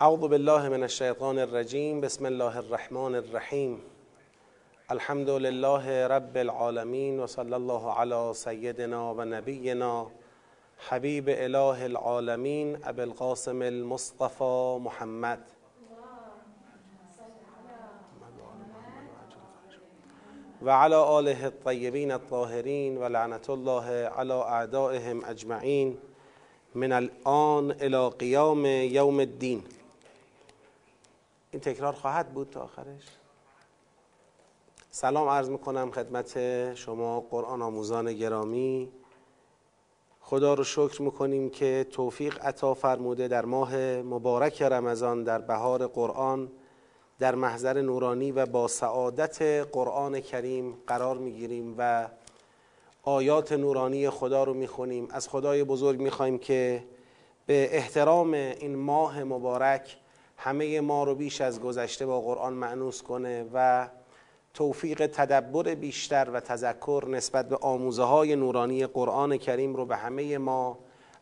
اعوذ بالله من الشیطان الرجیم بسم الله الرحمن الرحیم الحمد لله رب العالمین و صلی الله علی سیدنا و نبینا حبیب اله العالمین ابو القاسم المصطفى محمد. و علی آله الطیبین الطاهرین و لعنت الله علی اعدائهم اجمعین من الان الى قیام یوم الدین این تکرار خواهد بود تا آخرش؟ سلام عرض می‌کنم خدمت شما قرآن آموزان گرامی. خدا رو شکر می‌کنیم که توفیق عطا فرموده در ماه مبارک رمضان در بهار قرآن در محضر نورانی و با سعادت قرآن کریم قرار می‌گیریم و آیات نورانی خدا رو می‌خونیم. از خدای بزرگ می‌خوایم که به احترام این ماه مبارک همه ما رو بیش از گذشته با قرآن معنوس کنه و توفیق تدبر بیشتر و تذکر نسبت به آموزه های نورانی قرآن کریم رو به همه ما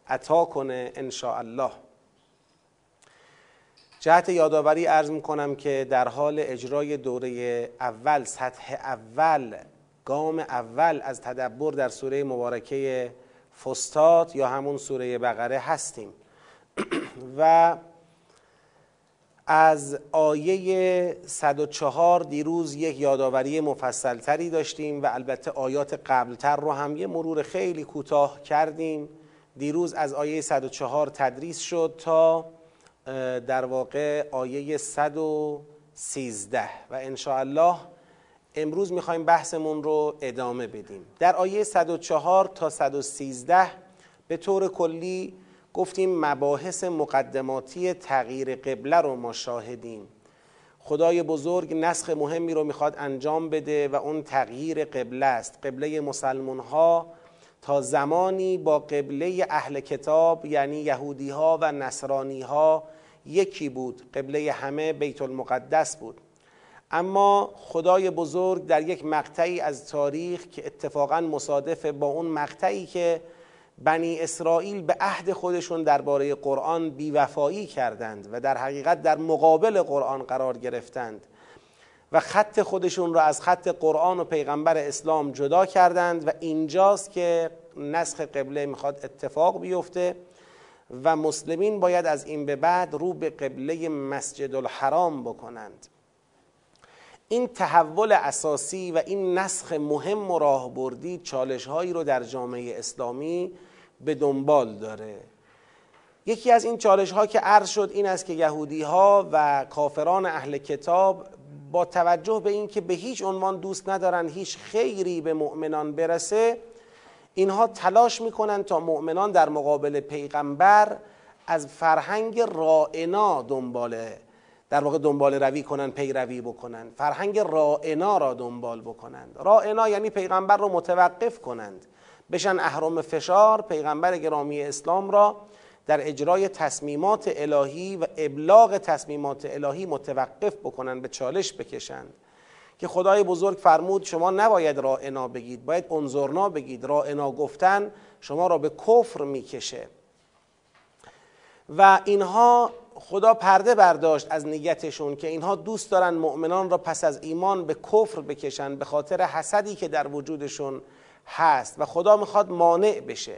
عطا کنه ان الله جهت یادآوری ارز می‌کنم که در حال اجرای دوره اول سطح اول گام اول از تدبر در سوره مبارکه فستاد یا همون سوره بقره هستیم. و از آیه 104 دیروز یک یادآوری مفصلتری داشتیم و البته آیات قبلتر رو هم یه مرور خیلی کوتاه کردیم. دیروز از آیه 104 تدریس شد تا در واقع آیه 113 و الله امروز می‌خوایم بحثمون رو ادامه بدیم. در آیه 104 تا 113 به طور کلی گفتیم مباحث مقدماتی تغییر قبله رو ما شاهدیم. خدای بزرگ نسخ مهمی رو می‌خواد انجام بده و اون تغییر قبله است. قبله مسلمون ها تا زمانی با قبله اهل کتاب یعنی یهودی ها و نصرانی ها یکی بود. قبله همه بیت المقدس بود. اما خدای بزرگ در یک مقطعی از تاریخ که اتفاقا مصادف با اون مقطعی که بنی اسرائیل به عهد خودشون درباره قرآن بیوفایی کردند و در حقیقت در مقابل قرآن قرار گرفتند و خط خودشون را از خط قرآن و پیغمبر اسلام جدا کردند و اینجاست که نسخ قبله می‌خواد اتفاق بیفته و مسلمین باید از این به بعد رو به قبله مسجد الحرام بکنند. این تحول اساسی و این نسخ مهم و راهبردی چالش هایی رو در جامعه اسلامی به دنبال داره. یکی از این چالش ها که عرض شد این است که یهودی ها و کافران اهل کتاب با توجه به اینکه به هیچ عنوان دوست ندارن هیچ خیری به مؤمنان برسه اینها تلاش می‌کنن تا مؤمنان در مقابل پیغمبر از فرهنگ رائنا دنباله در واقع دنبال روی کنن پیروی بکنند فرهنگ رائنا را دنبال بکنند. رائنا یعنی پیغمبر رو متوقف کنند. بشن اهرام فشار پیغمبر گرامی اسلام را در اجرای تصمیمات الهی و ابلاغ تصمیمات الهی متوقف بکنند به چالش بکشند. که خدای بزرگ فرمود شما نباید رائنا بگید باید انظرنا بگید. رائنا گفتن شما را به کفر می‌کشه. و اینها خدا پرده برداشت از نیتشون که اینها دوست دارن مؤمنان را پس از ایمان به کفر بکشن به خاطر حسدی که در وجودشون هست و خدا می‌خواد مانع بشه.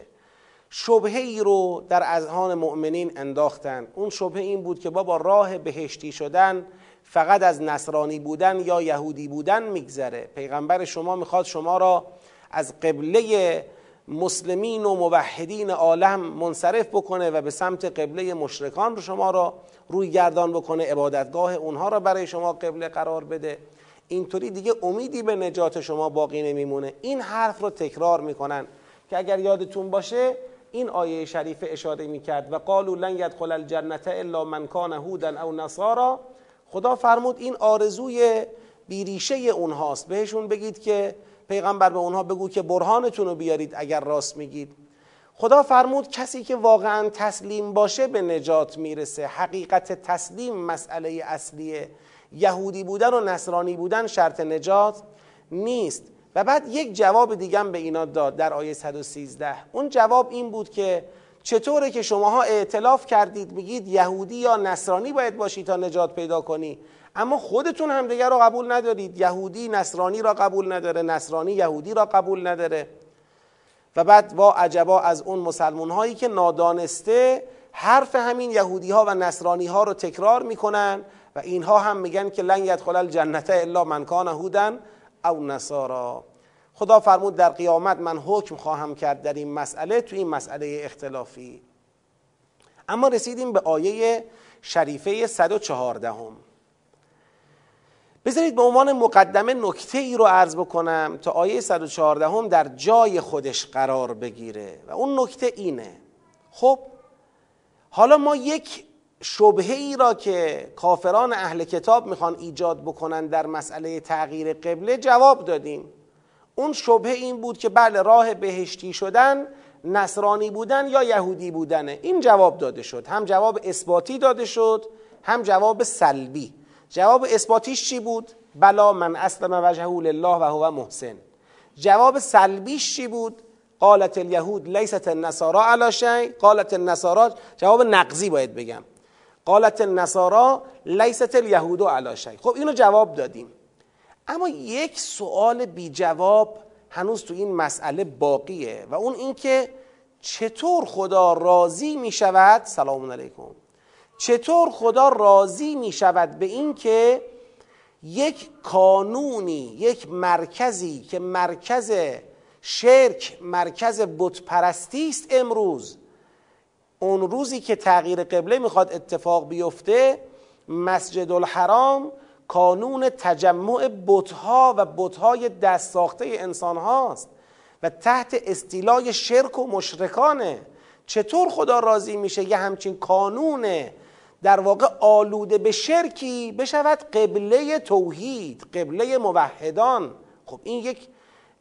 شبهه ای رو در اذهان مؤمنین انداختن. اون شبهه این بود که بابا راه بهشتی شدن فقط از نصرانی بودن یا یهودی بودن میگذره. پیغمبر شما می‌خواد شما را از قبله مسلمین و موحدین عالم منصرف بکنه و به سمت قبله مشرکان رو شما را روی گردان بکنه عبادتگاه اونها را برای شما قبله قرار بده. اینطوری دیگه امیدی به نجات شما باقی نمیمونه. این حرف رو تکرار می‌کنن که اگر یادتون باشه این آیه شریفه اشاره می‌کرد و قالوا لن یدخل الجنه الا من کان هودا او نصارا. خدا فرمود این آرزوی بیریشه اونهاست. بهشون بگید که پیغمبر به اونها بگو که برهانتون رو بیارید اگر راست میگید. خدا فرمود کسی که واقعا تسلیم باشه به نجات می‌رسه. حقیقت تسلیم مسئله اصلیه یهودی بودن و نصرانی بودن شرط نجات نیست. و بعد یک جواب دیگه به اینا داد در آیه 113 اون جواب این بود که چطوره که شماها اعتلاف کردید میگید یهودی یا نصرانی باید باشی تا نجات پیدا کنی؟ اما خودتون همدیگر را قبول ندارید. یهودی نصرانی را قبول نداره نصرانی یهودی را قبول نداره. و بعد وا عجبا از اون مسلمون هایی که نادانسته حرف همین یهودی ها و نصرانی ها رو تکرار می‌کنن و اینها هم میگن که لن یدخل الجنت الا من کان هودن او نصارا. خدا فرمود در قیامت من حکم خواهم کرد در این مسئله تو این مسئله اختلافی. اما رسیدیم به آیه شریفه 114 هم بذارید به عنوان مقدمه نکته ای رو عرض بکنم تا آیه 114 هم در جای خودش قرار بگیره. و اون نکته اینه. خب حالا ما یک شبهه ای را که کافران اهل کتاب می‌خوان ایجاد بکنن در مسئله تغییر قبله جواب دادیم. اون شبهه این بود که بله راه بهشتی شدن نصرانی بودن یا یهودی بودنه. این جواب داده شد. هم جواب اثباتی داده شد هم جواب سلبی. جواب اثباتیش چی بود؟ بلا من اسلم وجهه لله و هو محسن. جواب سلبیش چی بود؟ قالت الیهود لیست النصارا علی شیء قالت النصارا جواب نقضی باید بگم. قالت النصارا لیست الیهود علی شیء خب اینو جواب دادیم. اما یک سوال بی جواب هنوز تو این مسئله باقیه و اون اینکه چطور خدا راضی می شود سلام علیکم. چطور خدا راضی می شود به اینکه یک کانونی یک مرکزی که مرکز شرک مرکز بتپرستی است امروز اون روزی که تغییر قبله می‌خواد اتفاق بیفته مسجد الحرام کانون تجمع بتها و بتهای دست ساخته انسان هاست و تحت استیلای شرک و مشرکانه. چطور خدا راضی میشه یه همچین کانون در واقع آلوده به شرکی بشود قبله توحید قبله موحدان. خب این یک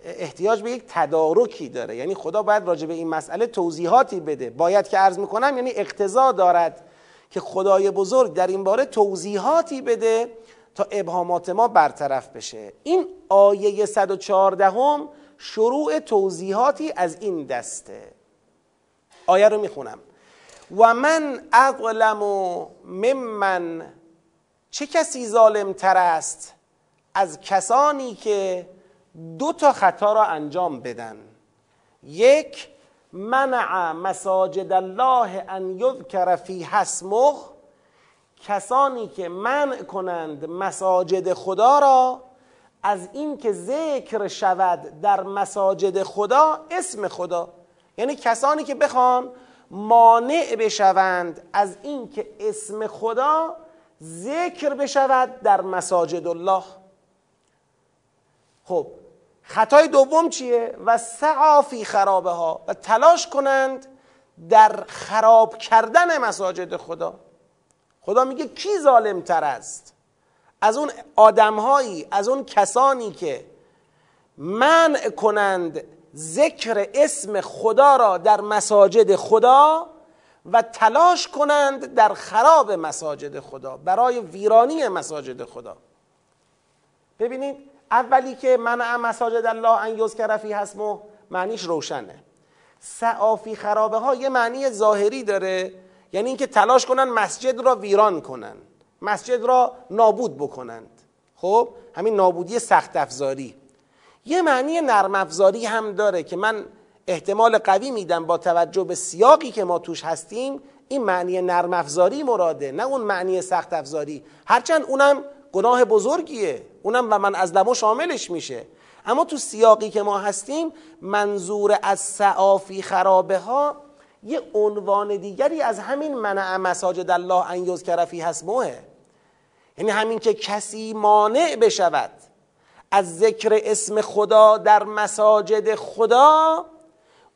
احتیاج به یک تدارکی داره. یعنی خدا باید راجع به این مسئله توضیحاتی بده. باید که عرض می‌کنم یعنی اقتضا دارد که خدای بزرگ در این باره توضیحاتی بده تا ابهامات ما برطرف بشه. این آیه 114 هم شروع توضیحاتی از این دسته. آیه رو می‌خونم. و من اظلم ممن چه کسی ظالم تر است از کسانی که دو تا خطا را انجام بدن یک منع مساجد الله ان یذکر فی حسمه کسانی که منع کنند مساجد خدا را از اینکه ذکر شود در مساجد خدا اسم خدا یعنی کسانی که بخوان مانع بشوند از اینکه اسم خدا ذکر بشود در مساجد الله. خب خطای دوم چیه؟ و سعافی خرابه ها و تلاش کنند در خراب کردن مساجد خدا. خدا میگه کی ظالم تر است؟ از اون آدمهایی از اون کسانی که منع کنند ذکر اسم خدا را در مساجد خدا و تلاش کنند در خراب مساجد خدا برای ویرانی مساجد خدا. ببینید اولی که منع مساجد الله ان یذکر فی اسمه معنیش روشنه. سعافی خرابه ها یه معنی ظاهری داره یعنی اینکه تلاش کنن مسجد را ویران کنن مسجد را نابود بکنند. خب همین نابودی سخت افزاری. یه معنی نرم افزاری هم داره که من احتمال قوی میدم با توجه به سیاقی که ما توش هستیم این معنی نرم افزاری مراده نه اون معنی سخت افزاری. هرچند اونم گناه بزرگیه اونم و من از لمو شاملش میشه. اما تو سیاقی که ما هستیم منظور از سعافی خرابه ها یه عنوان دیگری از همین منع مساجد الله ان یذکر فی اسمه. یعنی همین که کسی مانع بشود از ذکر اسم خدا در مساجد خدا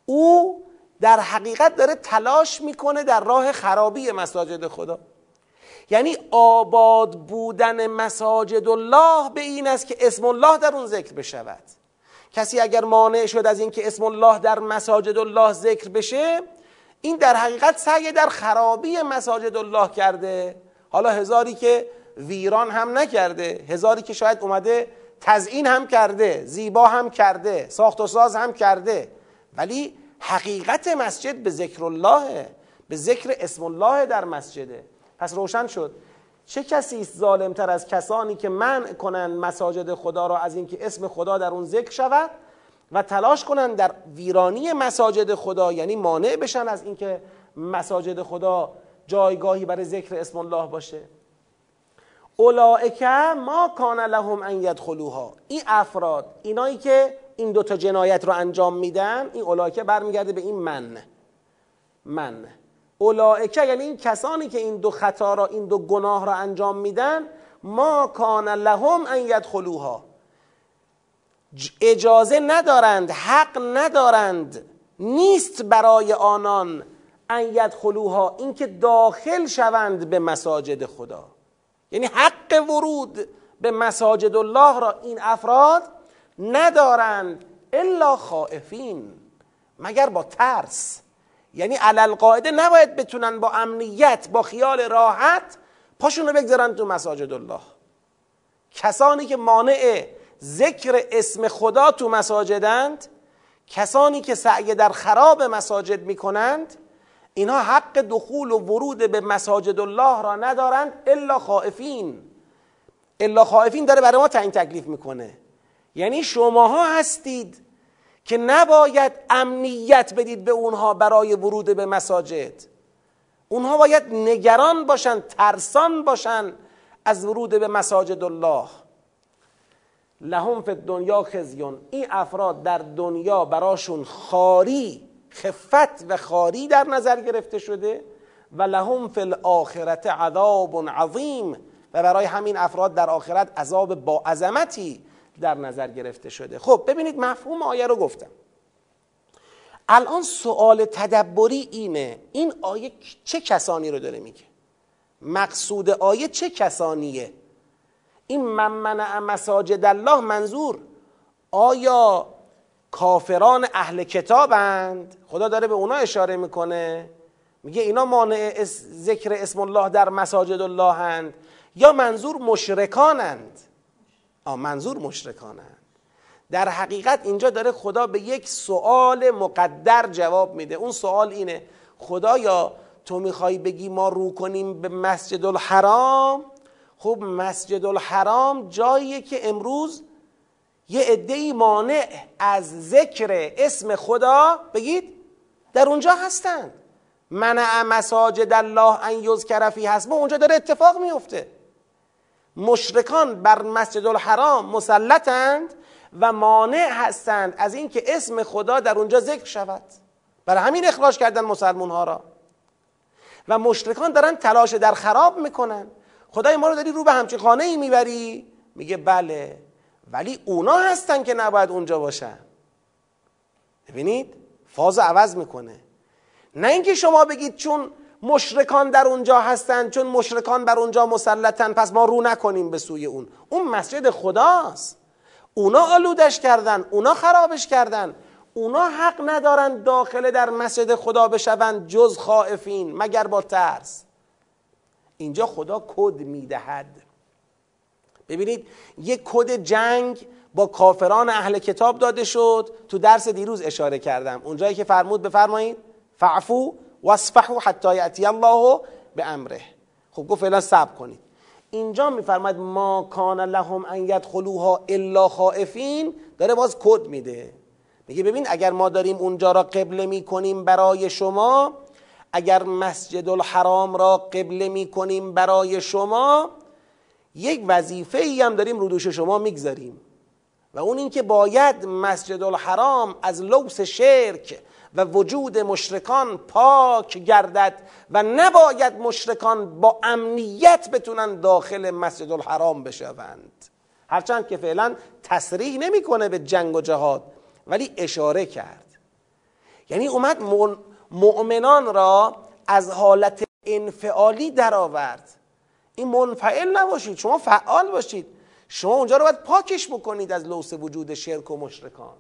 او در حقیقت داره تلاش می‌کنه در راه خرابی مساجد خدا. یعنی آباد بودن مساجد الله به این است که اسم الله در اون ذکر بشود. کسی اگر مانع شد از اینکه اسم الله در مساجد الله ذکر بشه این در حقیقت سعی در خرابی مساجد الله کرده. حالا هزاری که ویران هم نکرده هزاری که شاید اومده تزیین هم کرده زیبا هم کرده ساخت و ساز هم کرده. ولی حقیقت مسجد به ذکر الله به ذکر اسم الله در مسجده. پس روشن شد. چه کسی است ظالمتر از کسانی که منع کنند مساجد خدا را از اینکه اسم خدا در اون ذکر شود و تلاش کنند در ویرانی مساجد خدا یعنی مانع بشن از اینکه مساجد خدا جایگاهی برای ذکر اسم الله باشه؟ اولائک ما کان لهم ان یدخلوها. این افراد اینایی که این دوتا جنایت رو انجام میدن این اولائک برمیگرده به این من. من. اولائک یعنی این کسانی که این دو خطا را این دو گناه را انجام میدن ما کان لهم ان یدخلوها. اجازه ندارند حق ندارند نیست برای آنان ان یدخلوها اینکه داخل شوند به مساجد خدا. یعنی حق ورود به مساجد الله را این افراد ندارند الا خائفین مگر با ترس. یعنی علل قاعده نباید بتونن با امنیت با خیال راحت پاشون رو بگذارن تو مساجد الله کسانی که مانع ذکر اسم خدا تو مساجدند کسانی که سعی در خراب مساجد می‌کنند اینها حق دخول و ورود به مساجد الله را ندارند الا خائفین. الا خائفین داره برای ما تعیین تکلیف می‌کنه. یعنی شماها هستید که نباید امنیت بدید به اونها برای ورود به مساجد. اونها باید نگران باشن ترسان باشن از ورود به مساجد الله. لهم فی دنیا خزیون. این افراد در دنیا براشون خاری. خفت و خاری در نظر گرفته شده و لهم فی الاخرت عذاب عظیم و برای همین افراد در آخرت عذاب با عظمتی در نظر گرفته شده. خب ببینید مفهوم آیه رو گفتم. الان سوال تدبری اینه این آیه چه کسانی رو داره میگه؟ مقصود آیه چه کسانیه؟ این من منع مساجد الله منظور. آیا کافران اهل کتابند. خدا داره به اونا اشاره می‌کنه. میگه اینا مانع ذکر اسم الله در مساجد الله هند. یا منظور مشرکانند. آ منظور مشرکانند. در حقیقت اینجا داره خدا به یک سوال مقدر جواب میده. اون سوال اینه خدایا تو می‌خوای بگی ما رو کنیم به مسجد الحرام؟ خب مسجد الحرام جاییه که امروز یه عده مانع از ذکر اسم خدا بگید در اونجا هستند منع مساجد الله ان یذکر فی حسبه اونجا داره اتفاق میفته. مشرکان بر مسجد الحرام مسلطند و مانع هستند از اینکه اسم خدا در اونجا ذکر شود. برای همین اخراج کردن مسلمون ها را. و مشرکان دارن تلاش در خراب می‌کنن. خدای ما رو داری رو به همچین خانه ای می‌بری. میگه بله. ولی اونا هستن که نباید اونجا باشن. ببینید فاز عوض می‌کنه. نه اینکه شما بگید چون مشرکان در اونجا هستن چون مشرکان بر اونجا مسلطن پس ما رو نکنیم به سوی اون. اون مسجد خداست. اونا آلودش کردن اونا خرابش کردن. اونا حق ندارن داخل در مسجد خدا بشوند جز خائفین مگر با ترس. اینجا خدا کد می‌دهد. ببینید یک کد جنگ با کافران اهل کتاب داده شد. تو درس دیروز اشاره کردم. اونجایی که فرمود بفرمایید. فعفو واصفحوا حتی یأتی الله به امره خب گفت فعلا صبر کنید. اینجا میفرماید ما کان لهم ان یدخلوها الا خائفین. داره باز کد میده. میگه ببین اگر ما داریم اونجا را قبله می‌کنیم برای شما اگر مسجد الحرام را قبله می‌کنیم برای شما یک وظیفه ای هم داریم رو دوش شما می‌گذاریم. و اون اینکه باید مسجد الحرام از لوس شرک و وجود مشرکان پاک گردد و نباید مشرکان با امنیت بتونن داخل مسجد الحرام بشوند. هرچند که فعلا تصریح نمی‌کنه به جنگ و جهاد ولی اشاره کرد. یعنی اومد مؤمنان را از حالت انفعالی درآورد. این منفعل نباشید شما فعال باشید. شما اونجا رو باید پاکش بکنید از لوس وجود شرک و مشرکان.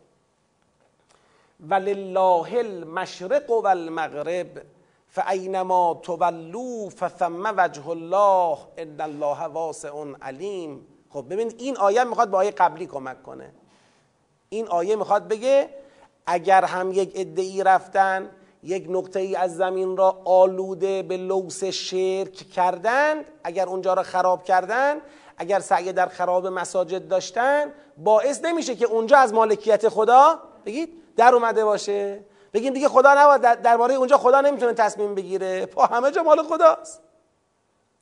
ولله المشرق و المغرب فاینما تولوا فثم وجه الله ان الله واسع علیم. خب ببینید این آیه می‌خواد با آیه قبلی کمک کنه. این آیه می‌خواد بگه اگر هم یک ادعی رفتن یک نقطه ای از زمین را آلوده به لوس شرک کردند اگر اونجا را خراب کردند اگر سعی در خراب مساجد داشتن باعث نمیشه که اونجا از مالکیت خدا بگید در اومده باشه. بگیم دیگه خدا نباید درباره اونجا خدا نمی‌تونه تصمیم بگیره. پا همه جا مال خداست.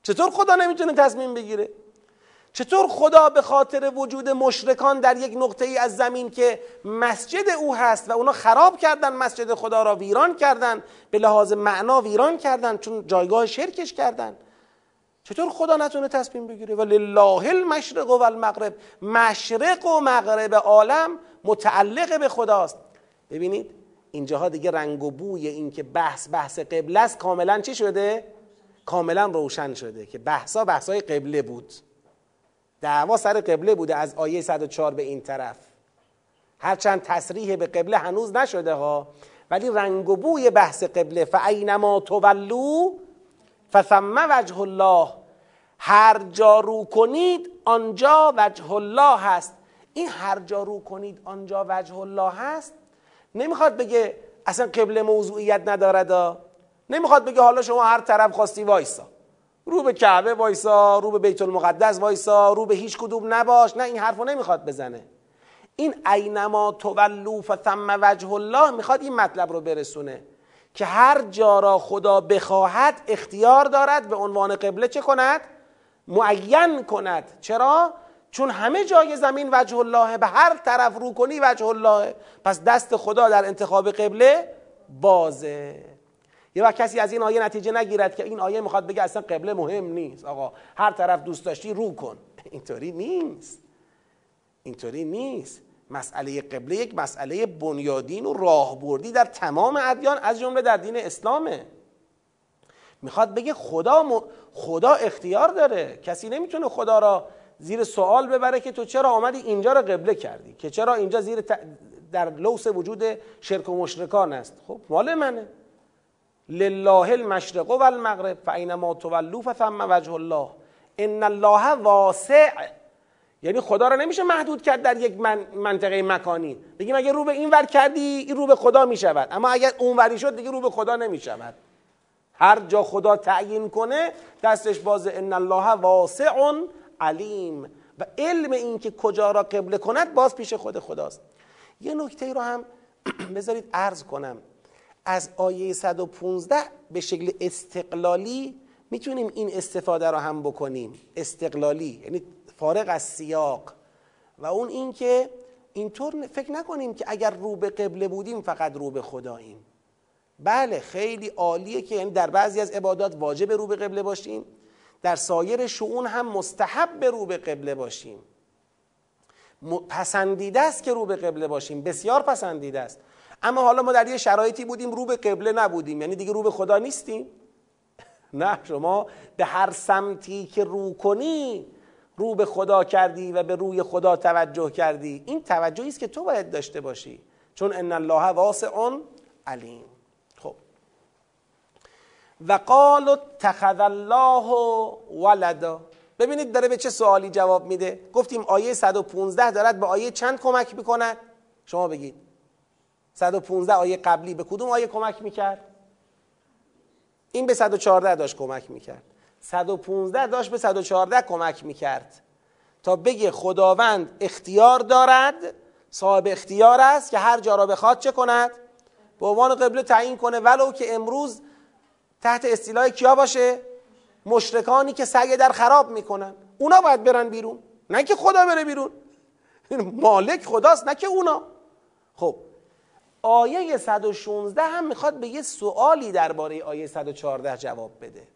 چطور خدا نمی‌تونه تصمیم بگیره؟ چطور خدا به خاطر وجود مشرکان در یک نقطه ای از زمین که مسجد او هست و اونا خراب کردن مسجد خدا را ویران کردن به لحاظ معنا ویران کردن چون جایگاه شرکش کردن. چطور خدا نتونه تصمیم بگیره؟ و لله المشرق و المغرب مشرق و مغرب عالم متعلق به خداست. ببینید اینجاها دیگه رنگ و بوی این که بحث بحث قبله است کاملا چی شده؟ کاملا روشن شده که بحثا بحثای قبله بود. دعوا سر قبله بوده از آیه 104 به این طرف. هرچند تصریح به قبله هنوز نشده ها ولی رنگ و بوی بحث قبله فعینما تولو فثم وجه الله. هر جا رو کنید آنجا وجه الله هست. این هر جا رو کنید آنجا وجه الله هست؟ نمی‌خواد بگه اصلا قبله موضوعیت ندارد نمی‌خواد بگه حالا شما هر طرف خواستی وایسا. رو به کعبه وایسا رو به بیت المقدس وایسا رو به هیچ کدوم نباش نه این حرفو نمی‌خواد بزنه. این اینما تولو فثم وجه الله می‌خواد این مطلب رو برسونه که هر جا را خدا بخواهد اختیار دارد به عنوان قبله چه کند؟ معین کند. چرا؟ چون همه جای زمین وجه الله به هر طرف رو کنی وجه الله. پس دست خدا در انتخاب قبله بازه. یه وقت کسی از این آیه نتیجه نگیرد که این آیه می‌خواد بگه اصلا قبله مهم نیست. آقا هر طرف دوست داشتی رو کن. اینطوری نیست. اینطوری نیست. مسئله قبله یک مسئله بنیادین و راهبردی در تمام ادیان از جمله در دین اسلامه. می‌خواد بگه خدا خدا اختیار داره. کسی نمی‌تونه خدا را زیر سوال ببره که تو چرا آمدی اینجا را قبله کردی؟ که چرا اینجا زیر در لوس وجود شرک و مشرکان است؟ خب مال منه. لله المشرق و المغرب فاینما تولوا فثم وجه الله. ان الله واسع. یعنی خدا را نمیشه محدود کرد در یک منطقه مکانی. بگیم اگر رو به این ور کردی این رو به خدا می‌شود. اما اگر اون وری شد دیگه رو به خدا نمی‌شود. هر جا خدا تعیین کنه دستش بازه ان الله واسع علیم. و علم این که کجا را قبله کند باز پیش خود خداست. یه نکته رو هم بذارید عرض کنم. از آیه 115 به شکل استقلالی می‌تونیم این استفاده رو هم بکنیم. استقلالی یعنی فارغ از سیاق. و اون این که اینطور فکر نکنیم که اگر رو به قبله بودیم فقط رو به خداییم. بله خیلی عالیه که یعنی در بعضی از عبادات واجب رو به قبله باشیم. در سایر شعون هم مستحب به رو به قبله باشیم. پسندیده است که رو به قبله باشیم. بسیار پسندیده است. اما حالا ما در یه شرایطی بودیم رو به قبله نبودیم. یعنی دیگه رو به خدا نیستیم. نه شما به هر سمتی که رو کنی رو به خدا کردی و به روی خدا توجه کردی. این توجهی است که تو باید داشته باشی. چون ان الله واسع علیم. خب. و قال اتخذ الله ولدا. ببینید داره به چه سوالی جواب میده. گفتیم آیه 115 دارد به آیه چند کمک می‌کند؟ شما بگید. 115 آیه قبلی به کدوم آیه کمک می‌کرد؟ این به 114 داشت کمک می‌کرد. 115 داشت به 114 کمک می‌کرد. تا بگه خداوند اختیار دارد صاحب اختیار است که هر جا را بخواد چه کند؟ به عنوان قبله تعیین کنه. ولو که امروز تحت استیلای کیا باشه؟ مشرکانی که سعی در خراب می‌کنن. اونا باید برن بیرون. نه که خدا بره بیرون. مالک خداست نه که اونا. خب آیه 116 هم می‌خواد به یه سوالی درباره آیه 114 جواب بده.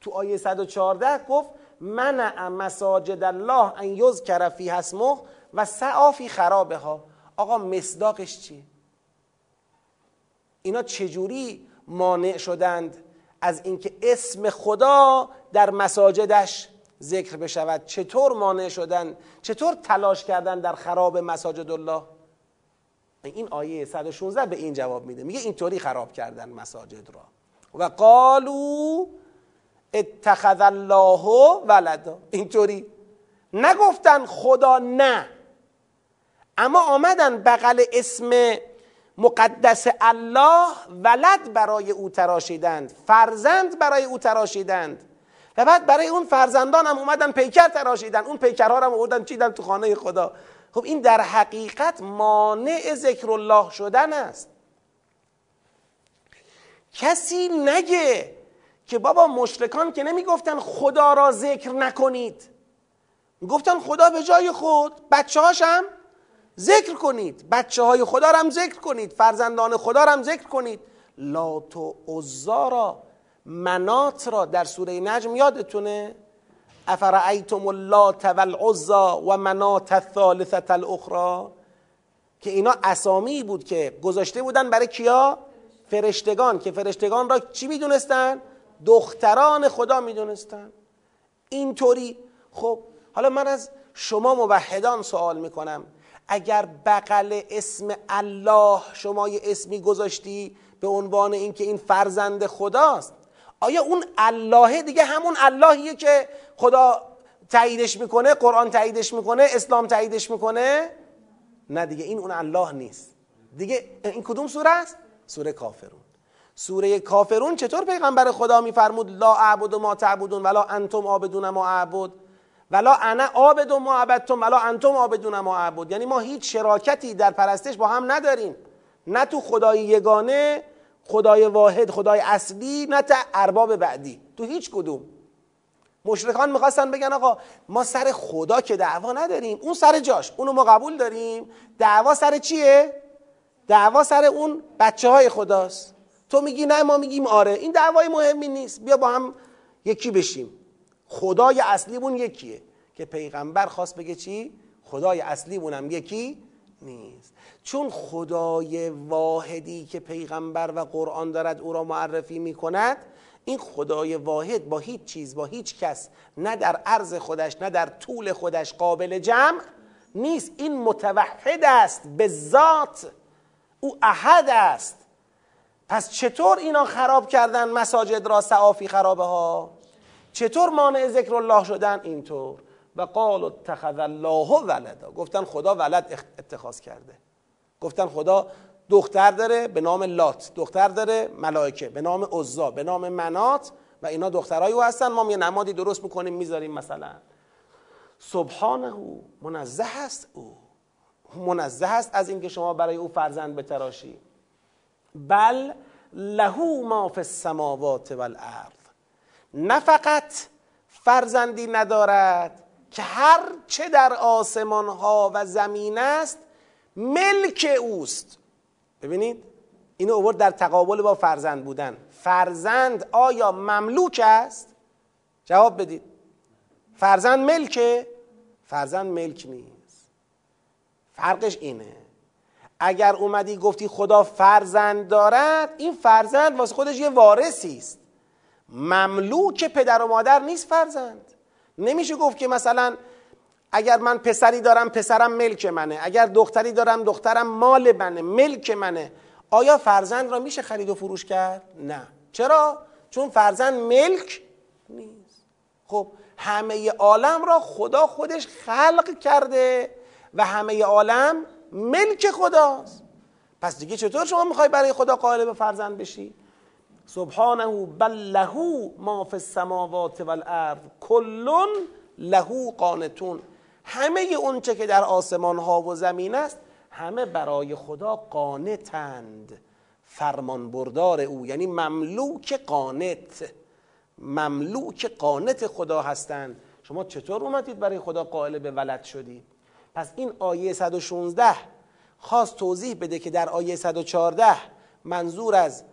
تو آیه 114 گفت منع مساجد الله ان یذکر فی اسمه و سعا فی خرابه ها آقا مصداقش چیه؟ اینا چجوری مانع شدند از اینکه اسم خدا در مساجدش ذکر بشود؟ چطور مانع شدن؟ چطور تلاش کردن در خراب مساجد الله؟ این آیه 116 به این جواب میده. میگه اینطوری خراب کردن مساجد را. و قالو اتخذ الله ولدا. اینطوری. نگفتن خدا نه. اما آمدن بغل اسم مقدس الله ولد برای او تراشیدند. فرزند برای او تراشیدند. و بعد برای اون فرزندان هم اومدن پیکر تراشیدن. اون پیکرها هم آوردن چیدن تو خانه خدا. خب این در حقیقت مانع ذکر الله شدن است. کسی نگه که بابا مشرکان که نمی‌گفتن خدا را ذکر نکنید. گفتن خدا به جای خود بچه هاشم ذکر کنید. بچه های خدا را هم ذکر کنید. فرزندان خدا را هم ذکر کنید. لات و عزا را منات را در سوره نجم یادتونه؟ افرعیتم اللات والعزا و منات الثالثه الاخرى که اینا اسامی بود که گذاشته بودن برای کیا؟ فرشتگان. که فرشتگان را چی می‌دونستن؟ دختران خدا می‌دونستن. اینطوری. خب حالا من از شما موحدان سوال می‌کنم. اگر بغل اسم الله شما یه اسمی گذاشتی به عنوان اینکه این فرزند خداست آیا اون الله دیگه همون اللهیه که خدا تاییدش می‌کنه قرآن تاییدش می‌کنه اسلام تاییدش می‌کنه؟ نه دیگه این اون الله نیست. دیگه این کدوم سوره است؟ سوره کافرون. سوره کافرون چطور پیغمبر خدا میفرمود؟ لا اعبد ما تعبدون ولا انتم عابدون ما اعبد. ولا انا عابد ما عبدتم ولا انتم عابدون ما اعبد. یعنی ما هیچ شراکتی در پرستش با هم نداریم. نه تو خدای یگانه خدای واحد خدای اصلی نه تا ارباب بعدی. تو هیچ کدوم. مشرکان می‌خواستن بگن آقا ما سر خدا که دعوا نداریم. اون سر جاش. اونو ما قبول داریم. دعوا سر چیه؟ دعوا سر اون بچه های خداست. تو میگی نه ما میگیم آره. این دعوای مهمی نیست. بیا با هم یکی بشیم. خدای اصلیمون یکیه. که پیغمبر خواست بگه چی؟ خدای اصلیمون هم یکی نیست. چون خدای واحدی که پیغمبر و قرآن دارد او را معرفی می کند این خدای واحد با هیچ چیز با هیچ کس نه در عرض خودش نه در طول خودش قابل جمع نیست. این متوحد است به ذات او احد است. پس چطور اینا خراب کردن مساجد را سعافی خرابه ها؟ چطور مانع ذکر الله شدن؟ اینطور. و قال اتخذ الله ولدا. گفتن خدا ولد اتخاذ کرده. گفتن خدا دختر داره به نام لات دختر داره ملائکه به نام عزا به نام منات و اینا دخترای او هستن. ما یه نمادی درست می‌کنیم می‌ذاریم مثلا. سبحانه او منزه است او. منزه است از اینکه شما برای او فرزند بتراشی. بل لهو ما فی السماوات والارض نه فقط فرزندی ندارد که هر چه در آسمان ها و زمین است ملک اوست. ببینید اینو اوورد در تقابل با فرزند بودن. فرزند آیا مملوک است؟ جواب بدید. فرزند ملکه فرزند ملک نیست. فرقش اینه. اگر اومدی گفتی خدا فرزند دارد این فرزند واسه خودش یه وارثی است. مملوک پدر و مادر نیست فرزند. نمیشه گفت که مثلا اگر من پسری دارم پسرم ملک منه اگر دختری دارم دخترم مال منه ملک منه آیا فرزند را میشه خرید و فروش کرد؟ نه چرا؟ چون فرزند ملک نیست خب همه عالم را خدا خودش خلق کرده و همه عالم ملک خداست پس دیگه چطور شما می‌خوای برای خدا قائل به فرزند بشی؟ سبحانه بل له ما فی السماوات والارض کلون له قانتون همه اونچه که در آسمان ها و زمین است همه برای خدا قانتند. فرمان بردار او یعنی مملوک قانت. مملوک قانت خدا هستند. شما چطور اومدید برای خدا قائل به ولد شدید پس این آیه 116 خواست توضیح بده که در آیه 114 منظور از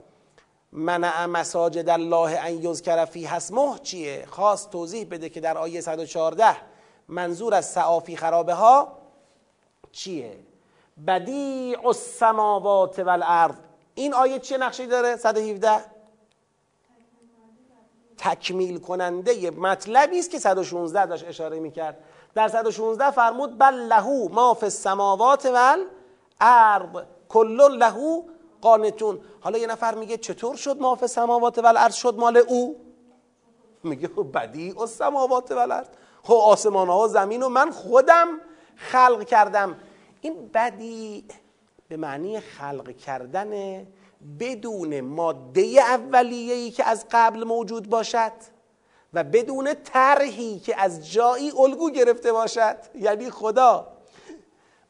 منع مساجد الله ان یذکر فی اسمه چیه؟ خواست توضیح بده که در آیه 114 منظور از سعافی خرابه ها چیه؟ بدیع السماوات والارض. این آیه چه نقشی داره؟ 117 تکمیل کننده مطلبی است که 116 داشت اشاره می‌کرد. در 116 فرمود بل لهو ما فی السماوات والارض. کل لهو قانتون. حالا یه نفر میگه چطور شد ما فی السماوات والارض؟ شد مال او؟ میگه بدیع السماوات والارض. خب آسمان ها زمین و من خودم خلق کردم. این بدی به معنی خلق کردن بدون ماده اولیه‌ای که از قبل موجود باشد و بدون طرحی که از جایی الگو گرفته باشد. یعنی خدا.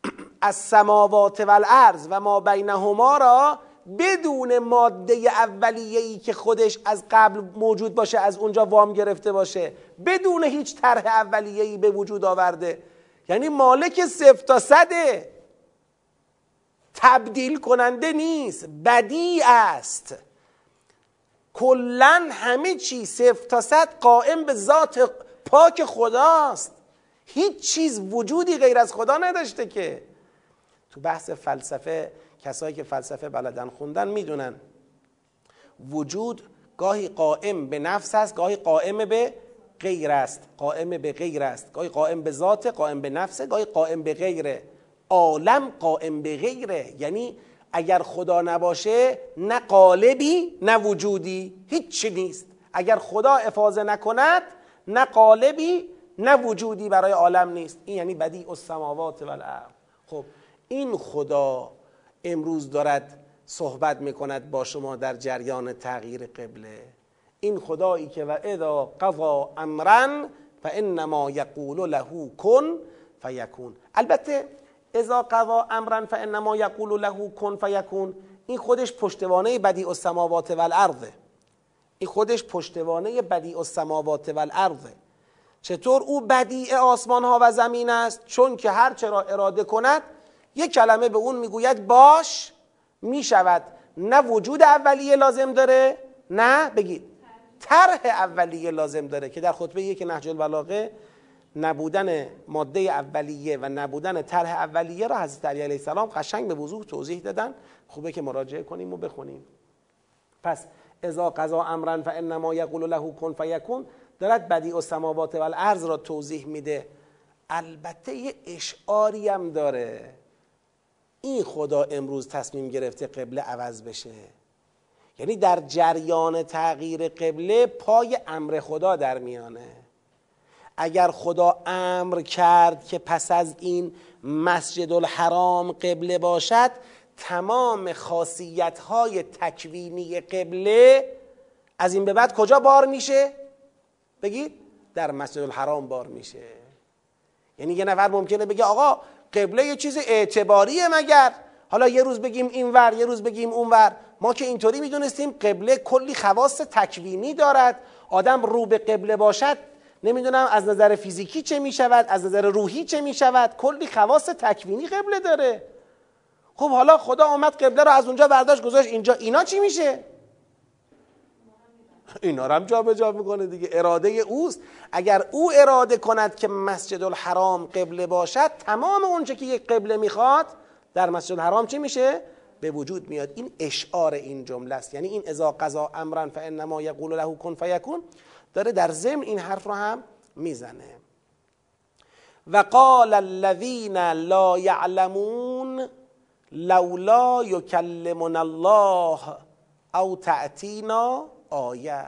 از سماوات و الارض و ما بینهما را بدون ماده اولیه‌ای که خودش از قبل موجود باشه از اونجا وام گرفته باشه بدون هیچ طرح اولیه‌ای به وجود آورده. یعنی مالک صفر تا صده تبدیل کننده نیست بدی است. کلا همه چی صفر تا صد قائم به ذات پاک خداست. هیچ چیز وجودی غیر از خدا نداشته که. تو بحث فلسفه کسایی که فلسفه بلدن خوندن می‌دونن. وجود گاهی قائم به نفس است گاهی قائم به غیر است. قائم به غیر است. گاهی قائم به ذات قائم به نفسه گاهی قائم به غیره عالم قائم به غیره. یعنی اگر خدا نباشه نه قالبی نه وجودی. هیچی نیست. اگر خدا افاظه نکند نه قالبی نه وجودی برای عالم نیست. این یعنی بدیع السماوات و الارض خب این خدا امروز دارد صحبت می‌کند با شما در جریان تغییر قبله. این خدایی که و اذا قضا امرا فانما یقول له کن فیکون. البته اذا قضا امرا فانما یقول له کن فیکون. این خودش پشتوانه بدیع السماوات و این خودش پشتوانه بدیع السماوات و چطور او بدیع آسمان ها و زمین است؟ چون که هر چرا اراده کند یک کلمه به اون می‌گوید باش می‌شود. نه وجود اولیه لازم داره نه بگید. طرح اولیه لازم داره که در خطبه یک نهج البلاغه نبودن ماده اولیه و نبودن طرح اولیه را حضرت علی علیه السلام قشنگ به وضوح توضیح دادن. خوبه که مراجعه کنیم و بخونیم. پس اذا قضا امرا فانما یقول له کن فیکون دارد بدیع السماوات و را توضیح میده. البته یه اشعاری هم داره. این خدا امروز تصمیم گرفته قبله عوض بشه. یعنی در جریان تغییر قبله پای امر خدا در میانه. اگر خدا امر کرد که پس از این مسجد الحرام قبله باشد تمام خاصیت های تکوینی قبله از این به بعد کجا بار میشه؟ بگید در مسجد الحرام بار میشه. یعنی یه نفر ممکنه بگه آقا قبله یه چیز اعتباریه مگر؟ حالا یه روز بگیم اینور یه روز بگیم اونور ما که اینطوری می‌دونستیم قبله کلی خواص تکوینی دارد. آدم رو به قبله باشد نمی‌دونم از نظر فیزیکی چه می‌شود از نظر روحی چه می‌شود. کلی خواص تکوینی قبله داره. خب حالا خدا آمد قبله رو از اونجا برداشت گذاشت اینجا. اینا چی میشه؟ اینا رو هم جابجا می‌کنه دیگه. اراده اوست. اگر او اراده کند که مسجد الحرام قبله باشد تمام اونچه که یک قبله می‌خواد در مسجد الحرام چی میشه؟ به وجود میاد. این اشعار این جمله است. یعنی این اذا قضا امرا فانما یقول له کن فیکون داره در ضمن این حرف رو هم می‌زنه. و قال الذين لا يعلمون لولا يكلمنا الله او تأتینا آیه.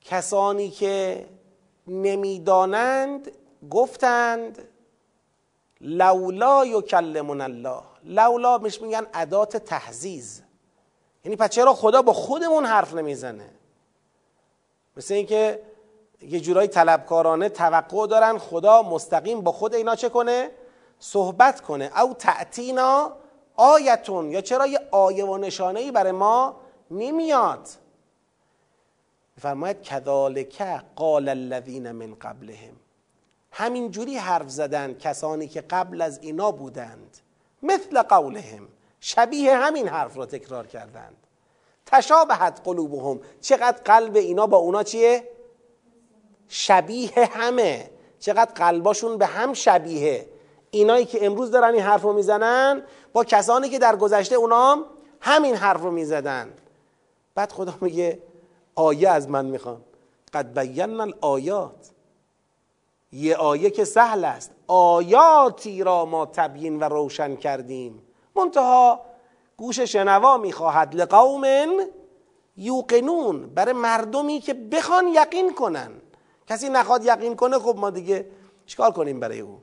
کسانی که نمی‌دانند گفتند لولا یکلمون الله. لولا میش میگن ادات تحزیز یعنی پس چرا خدا با خودمون حرف نمی‌زنه؟ مثل اینکه یه جورایی طلبکارانه توقع دارن خدا مستقیم با خود اینا چه کنه؟ صحبت کنه. او تعتینا آیتون. یا چرا یه آیه و نشانه ای برای ما نمیاد فرماید کذالک قال الذین من قبلهم. همینجوری حرف زدن کسانی که قبل از اینا بودند. مثل قولهم. شبیه همین حرف را تکرار کردند. تشابهت قلوبهم. چقدر قلب اینا با اونا چیه؟ شبیه همه. چقدر قلباشون به هم شبیه. اینایی که امروز دارن این حرف رو می‌زنن با کسانی که در گذشته اونام همین حرف رو می‌زدن. بعد خدا میگه آیه از من می‌خوان. قد بینا الآیات. یه آیه که سهل است. آیاتی را ما تبیین و روشن کردیم. منتها گوش شنوا می‌خواهد لقوم یوقنون. برای مردمی که بخوان یقین کنن. کسی نخواد یقین کنه خب ما دیگه چیکار کنیم برای او؟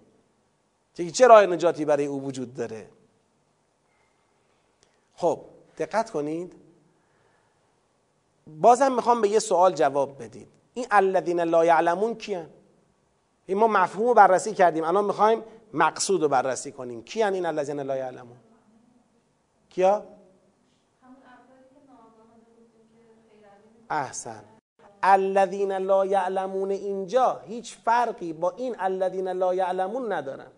چه راه نجاتی برای او وجود داره؟ خب دقت کنید. بازم می‌خوام به یه سوال جواب بدید. این الذین لا یعلمون کیان؟ این ما مفهوم رو بررسی کردیم. الان می‌خوایم مقصود رو بررسی کنیم. کیان این الذین لا یعلمون؟ کیا؟ احسن. الذین لا یعلمون اینجا هیچ فرقی با این الذین لا یعلمون ندارن.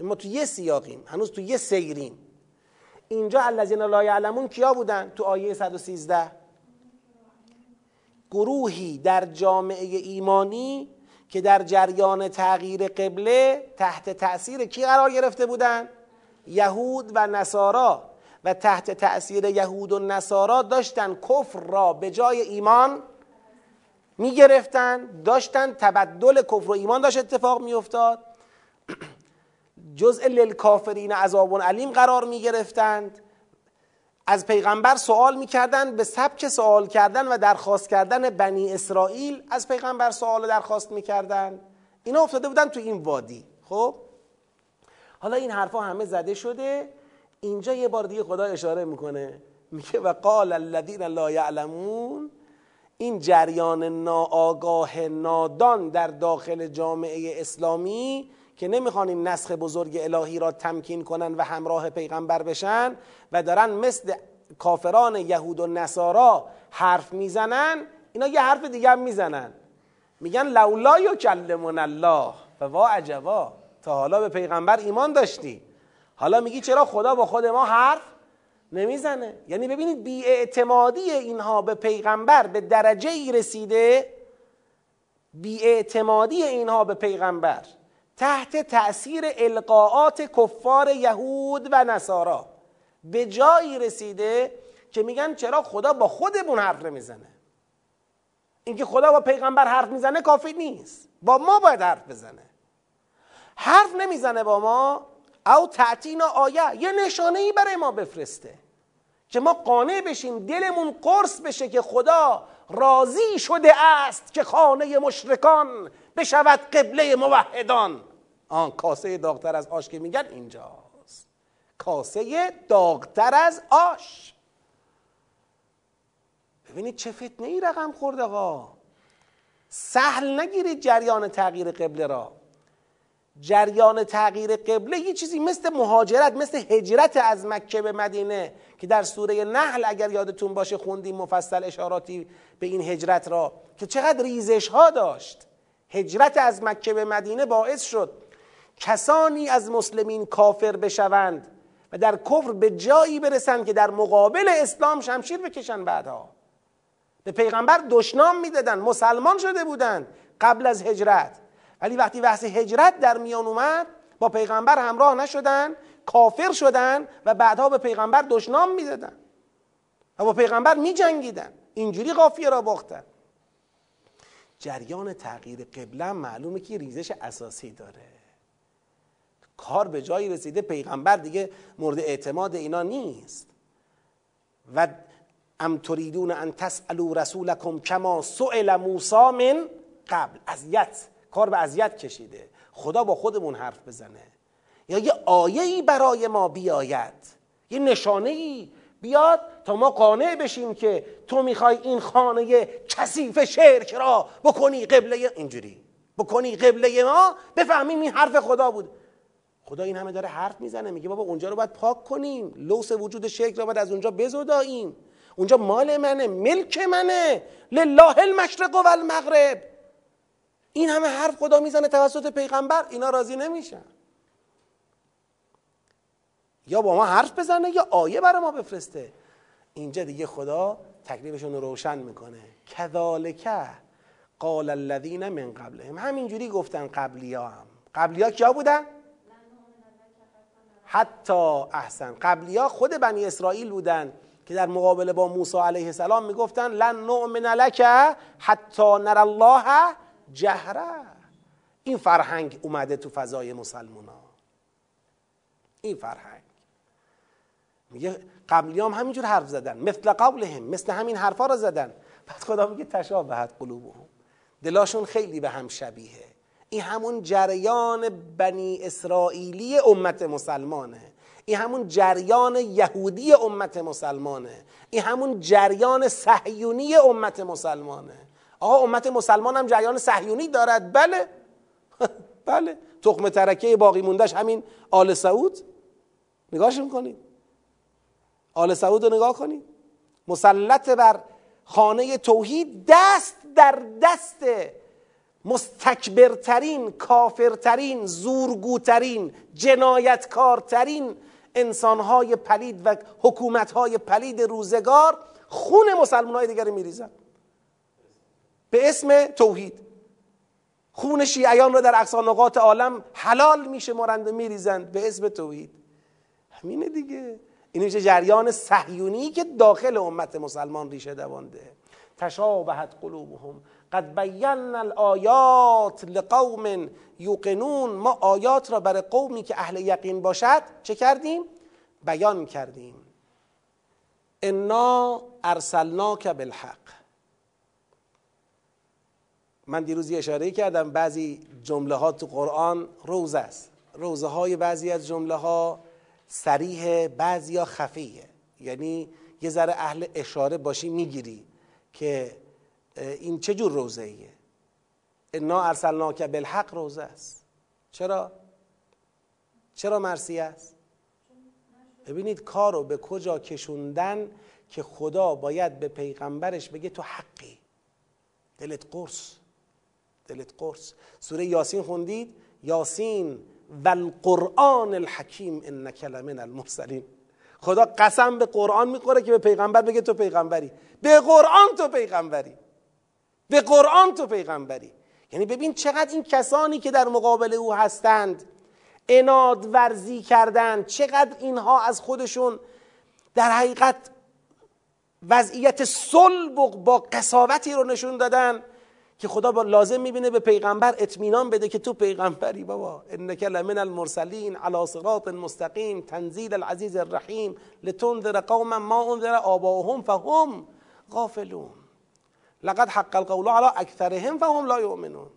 ما تو یه سیاقیم. هنوز تو یه سیریم. اینجا الذین لا یعلمون کیا بودن؟ تو آیه 113 گروهی در جامعه ایمانی که در جریان تغییر قبله تحت تأثیر کی قرار گرفته بودند یهود و نصارا. و تحت تأثیر یهود و نصارا داشتن کفر را به جای ایمان می گرفتن داشتن تبدل کفر و ایمان داشت اتفاق می افتاد جزء للکافرین عذاب علیم قرار می گرفتند از پیغمبر سوال می‌کردن به سبک سوال کردن و درخواست کردن بنی اسرائیل از پیغمبر سوال و درخواست می‌کردن. اینا افتاده بودن تو این وادی خب؟ حالا این حرفا همه زده شده. اینجا یه بار دیگه خدا اشاره می‌کنه. میگه و قال الذین لا یعلمون این جریان ناآگاه نادان در داخل جامعه اسلامی که نمی‌خوان این نسخ بزرگ الهی را تمکین کنن و همراه پیغمبر بشن و دارن مثل کافران یهود و نصارا حرف می‌زنن اینا یه حرف دیگه هم می‌زنن. میگن لولا یکلمون الله و وا عجبا. تا حالا به پیغمبر ایمان داشتی. حالا میگی چرا خدا با خود ما حرف نمی‌زنه؟ یعنی ببینید بیاعتمادی اینها به پیغمبر به درجه ای رسیده بیاعتمادی اینها به پیغمبر. تحت تأثیر القاعات کفار یهود و نصارا. به جایی رسیده که میگن چرا خدا با خودمون حرف نمی‌زنه. اینکه خدا با پیغمبر حرف می‌زنه کافی نیست. با ما باید حرف بزنه. حرف نمی‌زنه با ما او تعتینا آیه یه نشانه ای برای ما بفرسته که ما قانع بشیم دلمون قرص بشه که خدا راضی شده است که خانه مشرکان بشود قبله موحدان. آن کاسه داغتر از آش که میگن اینجاست. کاسه داغتر از آش. ببینید چه فتنه ای رقم خورده ها سهل نگیرید جریان تغییر قبله را. جریان تغییر قبله یه چیزی مثل مهاجرت مثل هجرت از مکه به مدینه که در سوره نحل اگر یادتون باشه خوندیم مفصل اشاراتی به این هجرت را که چقدر ریزش ها داشت. هجرت از مکه به مدینه باعث شد کسانی از مسلمین کافر بشوند و در کفر به جایی برسند که در مقابل اسلام شمشیر بکشن بعدها. به پیغمبر دشنام می‌دادن مسلمان شده بودند قبل از هجرت. ولی وقتی بحث هجرت در میان اومد با پیغمبر همراه نشدن کافر شدن و بعدها به پیغمبر دشنام می‌دادن. و با پیغمبر میجنگیدن. اینجوری قافیه را باختن. جریان تغییر قبله معلومه که ریزش اساسی داره. کار به جایی رسیده پیغمبر دیگه مورد اعتماد اینا نیست. و ام تریدون ان تسالوا رسولکم کما سئل موسی من قبل. اذیت کار به اذیت کشیده. خدا با خودمون حرف بزنه. یا یه آیه برای ما بیاید. یه نشانه ای بیاد تا ما قانع بشیم که تو می‌خوای این خانه کثیف شرک را بکنی قبله اینجوری. بکنی قبله ما. بفهمیم این حرف خدا بود. خدا این همه داره حرف می‌زنه میگه بابا اونجا رو باید پاک کنیم. لوس وجود شرک رو باید از اونجا بزداییم اونجا مال منه ملک منه. لله المشرق و المغرب این همه حرف خدا می‌زنه توسط پیغمبر اینا راضی نمیشن. یا با ما حرف بزنه یا آیه برای ما بفرسته. اینجا دیگه خدا تکلیفشون رو روشن می‌کنه. کذالکه قال الذین من قبلهم. همینجوری گفتن قبلی ها هم قبلی ها کیا بودن؟ حتی احسن. قبلی ها خود بنی اسرائیل بودن که در مقابله با موسی علیه السلام می‌گفتن لن نؤمن لک حتی نر الله جهره این فرهنگ اومده تو فضای مسلمان ها این فرهنگ. میگه قبلیام همینجور حرف زدن. مثل قولهم مثل همین حرفا رو زدن. بعد خدا میگه تشابهت قلوبهم. دلاشون خیلی به هم شبیه این همون جریان بنی اسرائیلی امت مسلمانه. این همون جریان یهودی امت مسلمانه. این همون جریان صهیونی امت مسلمانه. آقا امت مسلمان هم جریان صهیونی دارد. بله. بله. تخم ترکه باقی موندهش همین آل سعود. نگاهش می‌کنید؟ آل سعود رو نگاه کنید. مسلط بر خانه توحید دست در دست مستکبرترین کافرترین زورگوترین جنایتکارترین انسانهای پلید و حکومتهای پلید روزگار خون مسلمان های دیگر میریزن. به اسم توحید. خون شیعیان رو در اقصا نقاط عالم حلال میشه مرند و میریزند به اسم توحید. همینه دیگه. این میشه جریان صهیونی که داخل امت مسلمان ریشه دوانده. تشابهت قلوبهم قد بینا الآیات لقوم یوقنون. ما آیات را برای قومی که اهل یقین باشد چه کردیم؟ بیان کردیم. انا ارسلناک بالحق. من دیروز اشاره کردم بعضی جمله ها تو قرآن روزه است. روزه های بعضی از جمله ها سریح بعضی ها خفیه. یعنی یه ذره اهل اشاره باشی می‌گیری که این چه جور روزه ایه انا ارسلناک بالحق روزه است. چرا؟ چرا مرسی است؟ ببینید کار رو به کجا کشوندن که خدا باید به پیغمبرش بگه تو حقی. دلت قرص. دلت قرص. سوره یاسین خوندید؟ یاسین و القرآن الحکیم انک لمن المرسلین. خدا قسم به قرآن می‌خوره که به پیغمبر بگه تو پیغمبری. به قرآن تو پیغمبری. به قرآن تو پیغمبری. یعنی ببین چقدر این کسانی که در مقابل او هستند اناد ورزی کردند چقدر اینها از خودشون در حقیقت وضعیت صلب با قصاوتی رو نشون دادن که خدا با لازم می‌بینه به پیغمبر اطمینان بده که تو پیغمبری بابا. انک لمن المرسلین علی صراط مستقیم تنزیل العزیز الرحیم لتنذر قوما ما انذر آباؤهم فهم غافلون. لقد حق القول على اکثرهم فهم لا یؤمنون.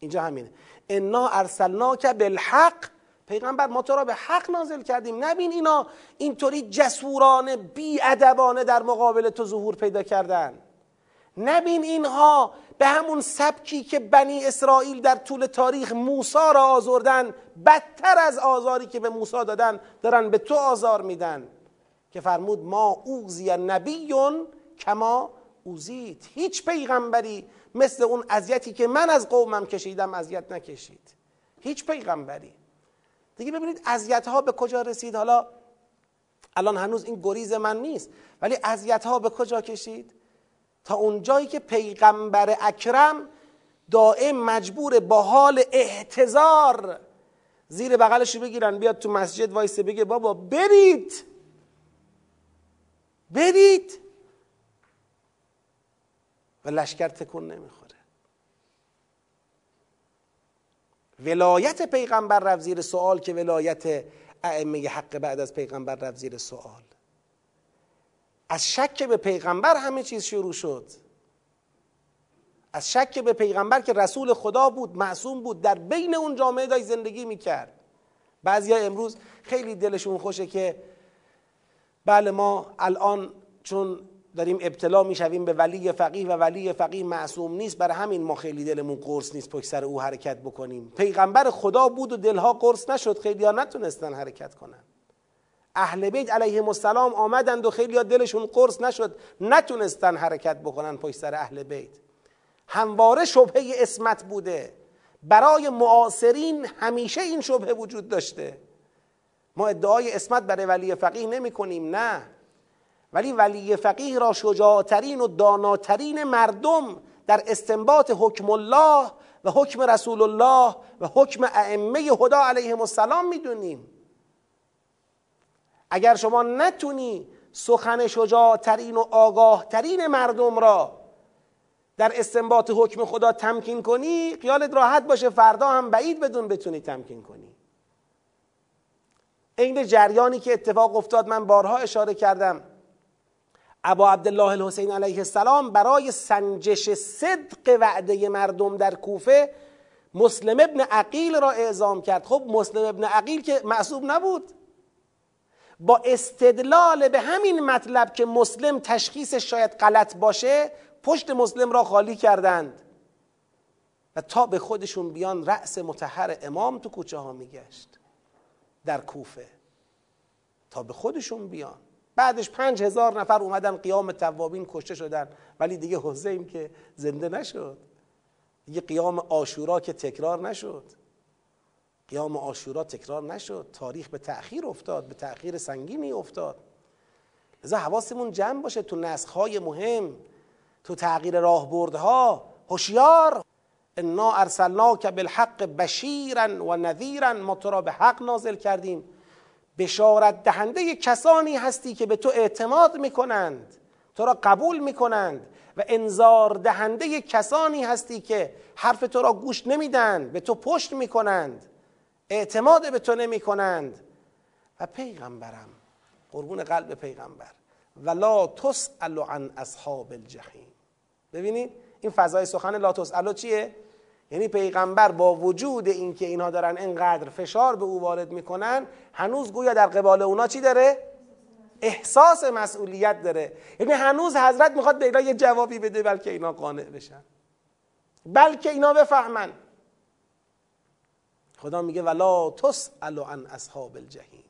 اینجا همینه. انا ارسلناک بالحق. پیغمبر ما تو را به حق نازل کردیم. نبین اینا اینطوری جسورانه بی ادبانه در مقابل تو ظهور پیدا کردن. نبین اینها به همون سبکی که بنی اسرائیل در طول تاریخ موسا را آزردن بدتر از آزاری که به موسا دادن دارن به تو آزار میدن. که فرمود ما اوزی نبیون کما اوزید. هیچ پیغمبری مثل اون اذیتی که من از قومم کشیدم اذیت نکشید. هیچ پیغمبری. دیگه ببینید اذیت ها به کجا رسید؟ حالا الان هنوز این گریز من نیست ولی اذیت ها به کجا کشید؟ تا اونجایی که پیغمبر اکرم دائم مجبور با حال احتضار زیر بغلش بگیرن بیاد تو مسجد وایسه بگه بابا برید. برید. و لشکر تکون نمی‌خوره. ولایت پیغمبر رفت زیر سوال که ولایت ائمه حق بعد از پیغمبر رفت زیر سوال از شک به پیغمبر همه چیز شروع شد. از شک به پیغمبر که رسول خدا بود معصوم بود در بین اون جامعه داشت زندگی می‌کرد. بعضی امروز خیلی دلشون خوشه که بله ما الان چون داریم ابتلا می‌شویم به ولی فقیه و ولی فقیه معصوم نیست. برای همین ما خیلی دلمون قرص نیست پشت سر او حرکت بکنیم. پیغمبر خدا بود و دلها قرص نشد. خیلی ها نتونستن حرکت کنن. اهل بیت علیهم السلام آمدند و خیلی دلشون قرص نشد. نتونستن حرکت بکنن پشت سر اهل بیت. همواره شبهه اسمت بوده. برای معاصرین همیشه این شبهه وجود داشته. ما ادعای اسمت برای ولی فقیه نمی کنیم نه. ولی ولی فقیه را شجاعترین و داناترین مردم در استنباط حکم الله و حکم رسول الله و حکم ائمه هدا علیهم السلام می‌دونیم. اگر شما نتونی سخن شجاعترین و آگاهترین مردم را در استنباط حکم خدا تمکین کنی خیالت راحت باشه فردا هم بعید بدون بتونی تمکین کنی. عین جریانی که اتفاق افتاد من بارها اشاره کردم. ابا عبدالله الحسین علیه السلام برای سنجش صدق وعده مردم در کوفه مسلم ابن عقیل را اعزام کرد. خب مسلم ابن عقیل که معصوب نبود. با استدلال به همین مطلب که مسلم تشخیصش شاید غلط باشه پشت مسلم را خالی کردند. و تا به خودشون بیان رأس متحر امام تو کوچه ها میگشت در کوفه. تا به خودشون بیان. بعدش پنج هزار نفر اومدن قیام توابین کشته شدن. ولی دیگه حسین که زنده نشد. دیگه قیام آشورا که تکرار نشد. قیام آشورا تکرار نشد. تاریخ به تأخیر افتاد به تأخیر سنگینی افتاد. لذا حواسمون جمع باشه تو نسخهای مهم تو تغییر راهبردها. هوشیار! انا ارسلناک بالحق بشیرا و نذیرا ما تو را به حق نازل کردیم. بشارت دهنده کسانی هستی که به تو اعتماد می‌کنند تو را قبول می‌کنند و انذار دهنده کسانی هستی که حرف تو را گوش نمیدن به تو پشت می‌کنند اعتماد به تو نمی‌کنند. و پیغمبرم قربون قلب پیغمبر ولا تسأل عن اصحاب الجحیم. ببینید این فضای سخن لا تسألو چیه؟ یعنی پیغمبر با وجود اینکه اینها دارن انقدر فشار به او وارد می‌کنن هنوز گویا در قبال اونا چی داره؟ احساس مسئولیت داره. یعنی هنوز حضرت می‌خواد به اینا یه جوابی بده بلکه اینا قانع بشن. بلکه اینا بفهمن. خدا میگه ولا تسأل عن اصحاب الجحیم.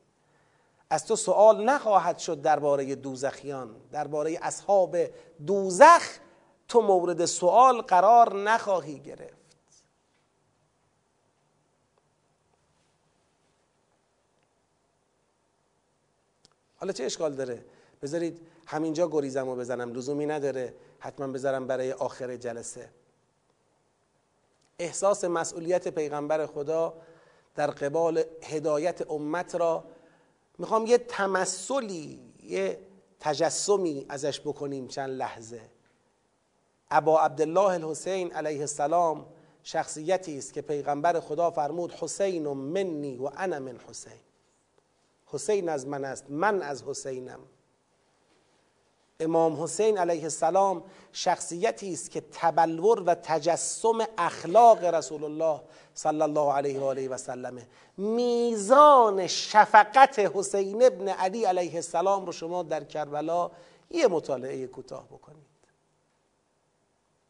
از تو سوال نخواهد شد درباره دوزخیان. درباره اصحاب دوزخ تو مورد سوال قرار نخواهی گرفت. حالا چه اشکال داره؟ بذارید همینجا گریزم و بزنم لزومی نداره. حتما بذارم برای آخر جلسه. احساس مسئولیت پیغمبر خدا در قبال هدایت امت را می‌خوام یه تمثلی یه تجسمی ازش بکنیم چند لحظه. ابا عبدالله الحسین علیه السلام شخصیتی است که پیغمبر خدا فرمود حسین منی و انا من حسین. حسین از من است من از حسینم. امام حسین علیه السلام شخصیتی است که تبلور و تجسم اخلاق رسول الله صلی الله علیه و آله و سلمه. میزان شفقت حسین ابن علی علیه السلام رو شما در کربلا یه مطالعه کوتاه بکنید.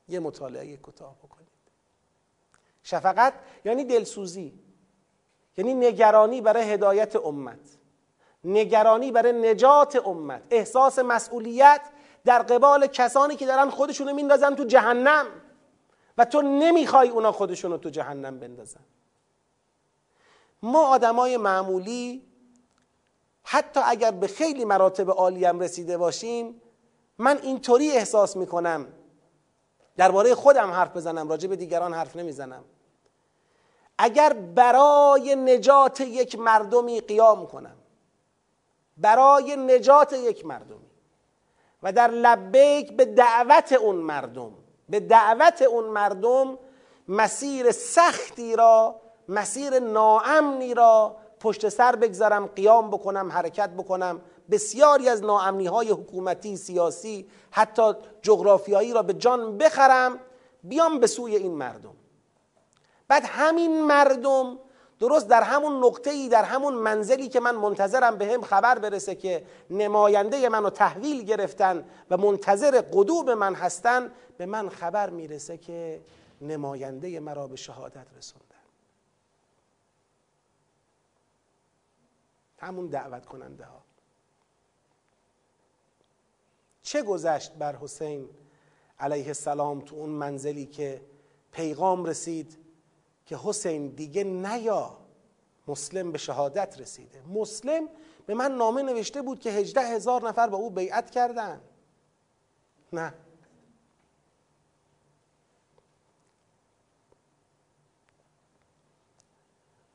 یه مطالعه کوتاه بکنید. شفقت یعنی دلسوزی یعنی نگرانی برای هدایت امت. نگرانی برای نجات امت. احساس مسئولیت در قبال کسانی که دارن خودشونو میندازن تو جهنم و تو نمی‌خوای اونا خودشونو تو جهنم بندازن. ما آدمای معمولی حتی اگر به خیلی مراتب عالی هم رسیده باشیم من اینطوری احساس می‌کنم. درباره خودم حرف بزنم راجع به دیگران حرف نمی‌زنم. اگر برای نجات یک مردمی قیام کنم برای نجات یک مردمی. و در لبیک به دعوت اون مردم به دعوت اون مردم مسیر سختی را مسیر ناامنی را پشت سر بگذارم قیام بکنم حرکت بکنم. بسیاری از ناامنی های حکومتی سیاسی حتی جغرافیایی را به جان بخرم بیام به سوی این مردم. بعد همین مردم درست در همون نقطه ای در همون منزلی که من منتظرم به هم خبر برسه که نماینده منو تحویل گرفتن و منتظر قدوم من هستن به من خبر می‌رسه که نماینده مرا به شهادت رسوندن. همون دعوت کننده ها چه گذشت بر حسین علیه السلام تو اون منزلی که پیغام رسید که حسین دیگه نیا. مسلم به شهادت رسیده. مسلم به من نامه نوشته بود که هجده هزار نفر با او بیعت کردن. نه.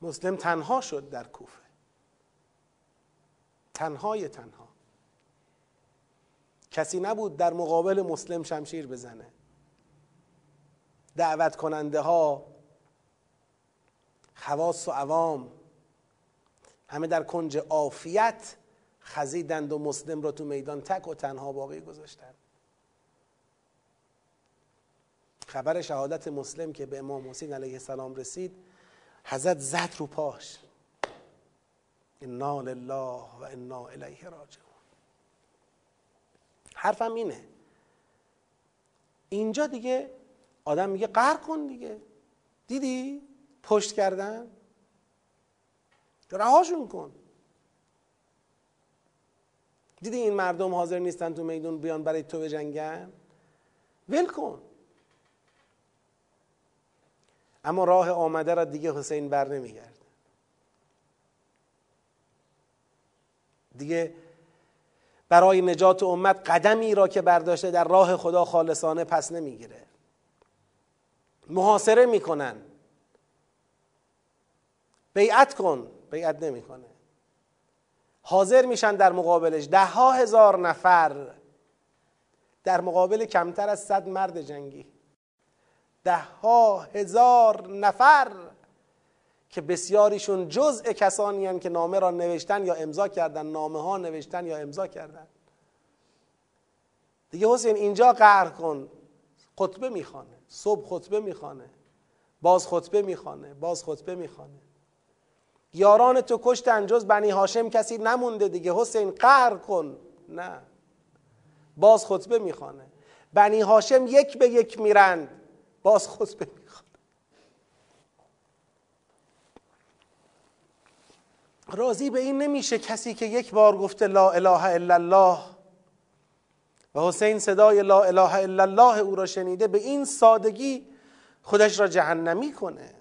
مسلم تنها شد در کوفه. تنهای تنها. کسی نبود در مقابل مسلم شمشیر بزنه. دعوت کننده ها خواص و عوام. همه در کنج عافیت خزیدند و مسلم را تو میدان تک و تنها باقی گذاشتند. خبر شهادت مسلم که به امام حسین علیه السلام رسید حضرت زد رو پاش. انا لله و انا الیه راجعون. حرفم اینه. اینجا دیگه آدم میگه قهر کن دیگه. دیدی؟ پشت کردن؟ رهاشون کن. دیدی این مردم حاضر نیستن تو میدون بیان برای تو بجنگن؟ ول کن. اما راه آمده را دیگه حسین بر نمیگرد. دیگه برای نجات امت قدمی را که برداشته در راه خدا خالصانه پس نمی‌گیره. محاصره می‌کنن. بیعت کن. بیعت نمی‌کنه. حاضر میشن در مقابلش. ده ها هزار نفر. در مقابل کمتر از صد مرد جنگی. ده ها هزار نفر که بسیاریشون جزء کسانی هن که نامه را نوشتن یا امضا کردن. نامه ها نوشتن یا امضا کردن. دیگه حسین اینجا قهر کن. خطبه می‌خوانه. صبح خطبه می‌خوانه. باز خطبه می‌خوانه. باز خطبه می‌خوانه. یاران تو کشتن جز بنی هاشم کسی نمونده دیگه. حسین قهر کن. نه. باز خطبه می‌خوانه. بنی هاشم یک به یک میرند باز خطبه می‌خوانه. راضی به این نمیشه کسی که یک بار گفته لا اله الا الله و حسین صدای لا اله الا الله او را شنیده به این سادگی خودش را جهنمی کنه.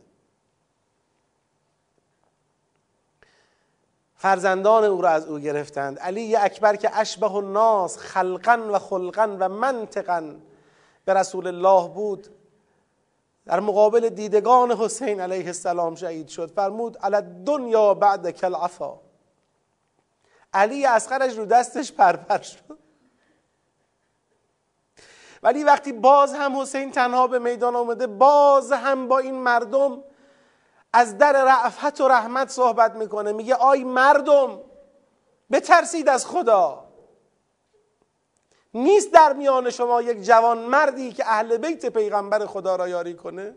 فرزندان او را از او گرفتند. علی اکبر که اشبه الناس خلقا و خلقا و منطقا به رسول الله بود در مقابل دیدگان حسین علیه السلام شهید شد. فرمود علی دنیا بعد کل عفا علی اسخرش رو دستش پرپر شد. ولی وقتی باز هم حسین تنها به میدان آمده باز هم با این مردم از در رعفت و رحمت صحبت می‌کنه. میگه آی مردم بترسید از خدا. نیست در میان شما یک جوان مردی که اهل بیت پیغمبر خدا را یاری کنه؟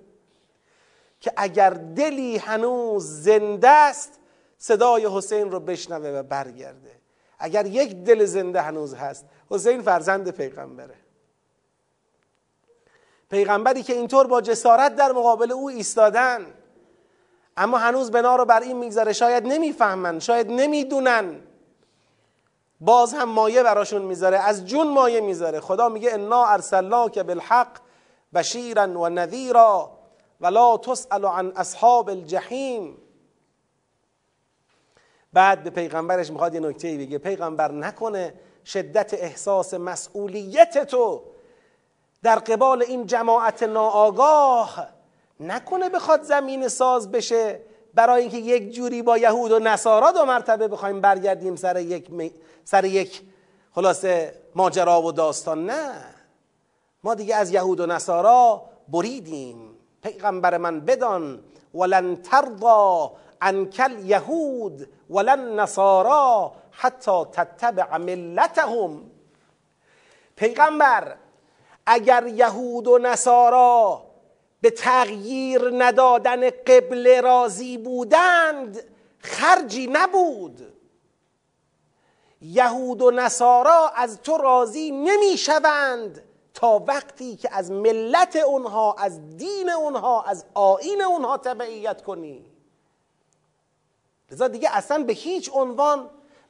که اگر دلی هنوز زنده است صدای حسین رو بشنوه و برگرده. اگر یک دل زنده هنوز هست حسین فرزند پیغمبره. پیغمبری که اینطور با جسارت در مقابل او ایستادن. اما هنوز بنا رو بر این می‌گذاره. شاید نمی‌فهمن شاید نمی‌دونن. باز هم مایه براشون می‌ذاره از جون مایه می‌ذاره. خدا میگه انا که بالحق بشیرا و نذیرا ولا تسأل عن اصحاب الجحیم. بعد به پیغمبرش می‌خواد یه نکته بگه. پیغمبر نکنه شدت احساس مسئولیت تو در قبال این جماعت ناآگاه نکنه بخواد زمین ساز بشه برای اینکه یک جوری با یهود و نصارا دو مرتبه بخوایم برگردیم سر یک سر یک خلاصه ماجرا و داستان. نه. ما دیگه از یهود و نصارا بریدیم. پیغمبر من بدان ولن ترضا عنکل یهود ولن نصارا حتی تتبع ملتهم. پیغمبر اگر یهود و نصارا به تغییر ندادن قبل راضی بودند خرجی نبود. یهود و نصارا از تو راضی نمی‌شوند تا وقتی که از ملت اونها از دین اونها از آین اونها تبعیت کنی. لذا دیگه اصلا به هیچ عنوان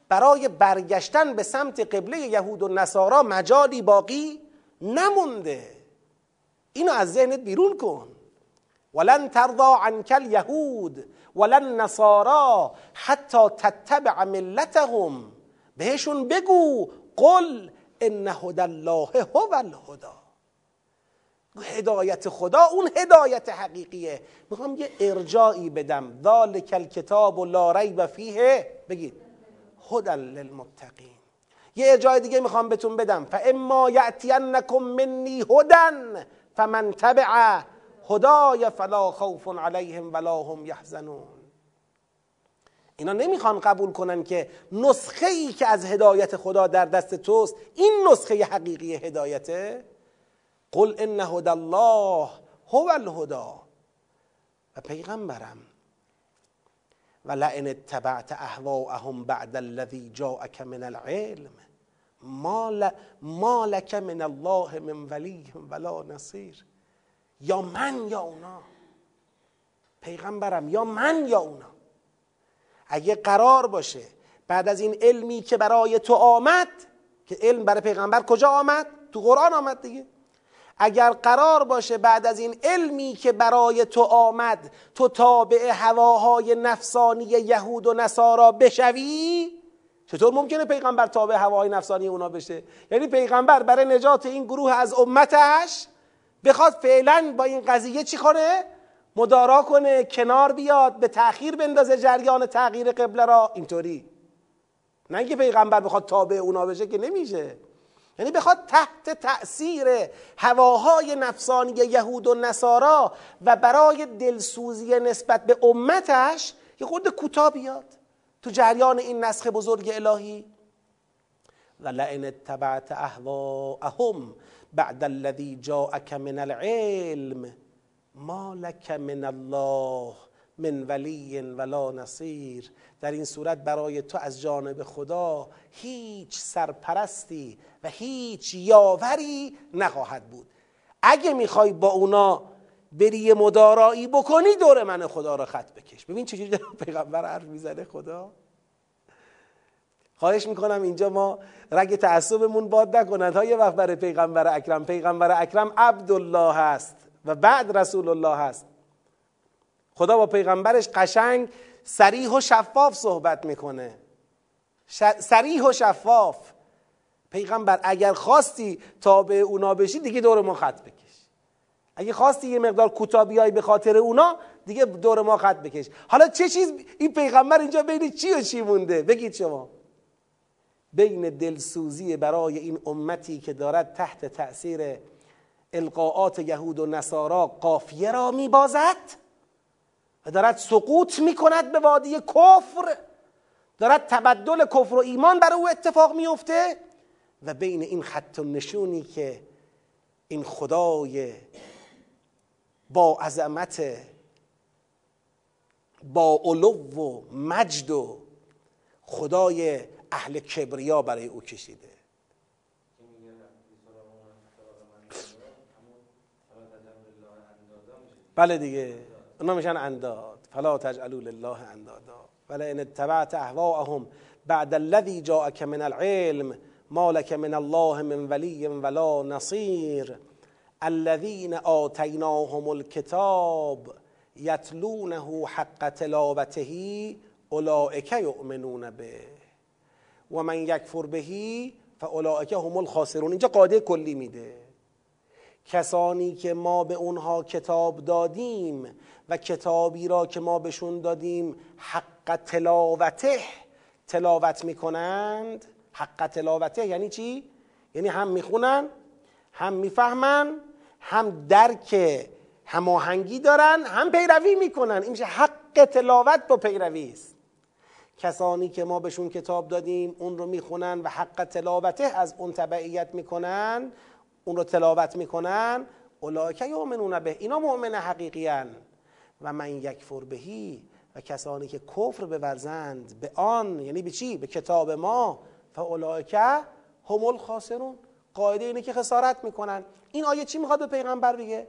برای برگشتن به سمت قبله یهود و نصارا مجالی باقی نمونده. اینو از ذهنت بیرون کن. ولن ترضا عنک الیهود ولن نصارا حتی تتبع ملتهم. بهشون بگو قل ان هدى الله هو الهدا هدایت خدا اون هدایت حقیقیه. می‌خوام یه ارجاعی بدم. ذالک الکتاب لا ریب فیه. بگید. هدى للمتقین. یه ارجاع دیگه می‌خوام بهتون بدم. فاما یاتینکم منی هدن فمن تبع هدای فلا خوف علیهم ولا هم یحزنون. اینا نمی‌خوان قبول کنن که نسخه ای که از هدایت خدا در دست توست این نسخه حقیقی هدایته؟ قل ان هدى الله هو الهدا و پیغمبرم و لئن اتبعت اهواءهم بعد الذی جاءك من العلم. ما, لك من الله من ولی ولا نصیر. یا من یا اونا. پیغمبرم یا من یا اونا. اگه قرار باشه بعد از این علمی که برای تو آمد که علم برای پیغمبر کجا آمد؟ تو قرآن آمد دیگه. اگر قرار باشه بعد از این علمی که برای تو آمد تو تابع هواهای نفسانی یهود و نصارا بشوی چطور ممکنه پیغمبر تابع هواهای نفسانی اونا بشه؟ یعنی پیغمبر برای نجات این گروه از امتش بخواد فعلا با این قضیه چی کنه؟ مدارا کنه کنار بیاد به تأخیر بندازه جریان تغییر قبله را. اینطوری. نه اینکه پیغمبر بخواد تابع اونا بشه که نمیشه. یعنی بخواد تحت تأثیر هواهای نفسانی یهود و نصارا و برای دلسوزی نسبت به امتش یه خود کوتاه بیاد. تو جریان این نسخ بزرگ الهی؟ و لئن اتبعت اهواءهم بعد الذی جاءك من العلم ما لك من الله من ولی ولا نصیر. در این صورت برای تو از جانب خدا هیچ سرپرستی و هیچ یاوری نخواهد بود. اگه می‌خوای با اونا بری مدارایی بکنی دور من خدا را خط بکش. ببین چجوری پیغمبر حرف می‌زنه خدا. خواهش می‌کنم اینجا ما رگ تعصبمون باد نکنند ها یه وقت برای پیغمبر اکرم. پیغمبر اکرم عبدالله هست و بعد رسول الله هست خدا با پیغمبرش قشنگ سریح و شفاف صحبت می‌کنه. سریح و شفاف. پیغمبر اگر خواستی تا به اونا بشی دیگه دور ما خط بکش. اگه خواستی یه مقدار کوتاه بیای به خاطر اونا دیگه دور ما خط بکش. حالا چه چیز این پیغمبر اینجا بین چی و چی مونده؟ بگید شما. بین دلسوزی برای این امتی که دارد تحت تأثیر القاعات یهود و نصارا قافیه را میبازد؟ و دارد سقوط می‌کند به وادی کفر؟ دارد تبدل کفر و ایمان بر او اتفاق میفته و بین این خط و نشونی که این خدای با عظمت با علو و مجد و خدای اهل کبریا برای او کشیده. بله دیگه اونا میشن انداد. فلا تجعلوا لله اندادا. ولئن اتبعت اهواءهم بعد الذي جاءك من العلم ما لك من الله من ولی ولا نصیر. الذين آتیناهم الكتاب یتلونه حق تلاوته اولئک یؤمنون به. و من یکفر بهی فاولئک هم الخاسرون. اینجا قاعده کلی میده. کسانی که ما به اونها کتاب دادیم و کتابی را که ما بهشون دادیم حق تلاوته تلاوت می‌کنند. حق تلاوته یعنی چی؟ یعنی هم می‌خونن هم می‌فهمن هم درک هماهنگی دارن هم پیروی می‌کنن. این حق تلاوت با پیروی است. کسانی که ما بهشون کتاب دادیم اون رو می‌خونن و حق تلاوته از اون تبعیت می‌کنن اون رو تلاوت می‌کنن. اولئک یؤمنون به اینا مؤمن حقیقی و من یکفر بهی و کسانی که کفر بورزند به آن یعنی به چی؟ به کتاب ما فاولئک هم الخاسرون. قاعده اینه که خسارت می‌کنن. این آیه چی می‌خواد به پیغمبر بگه؟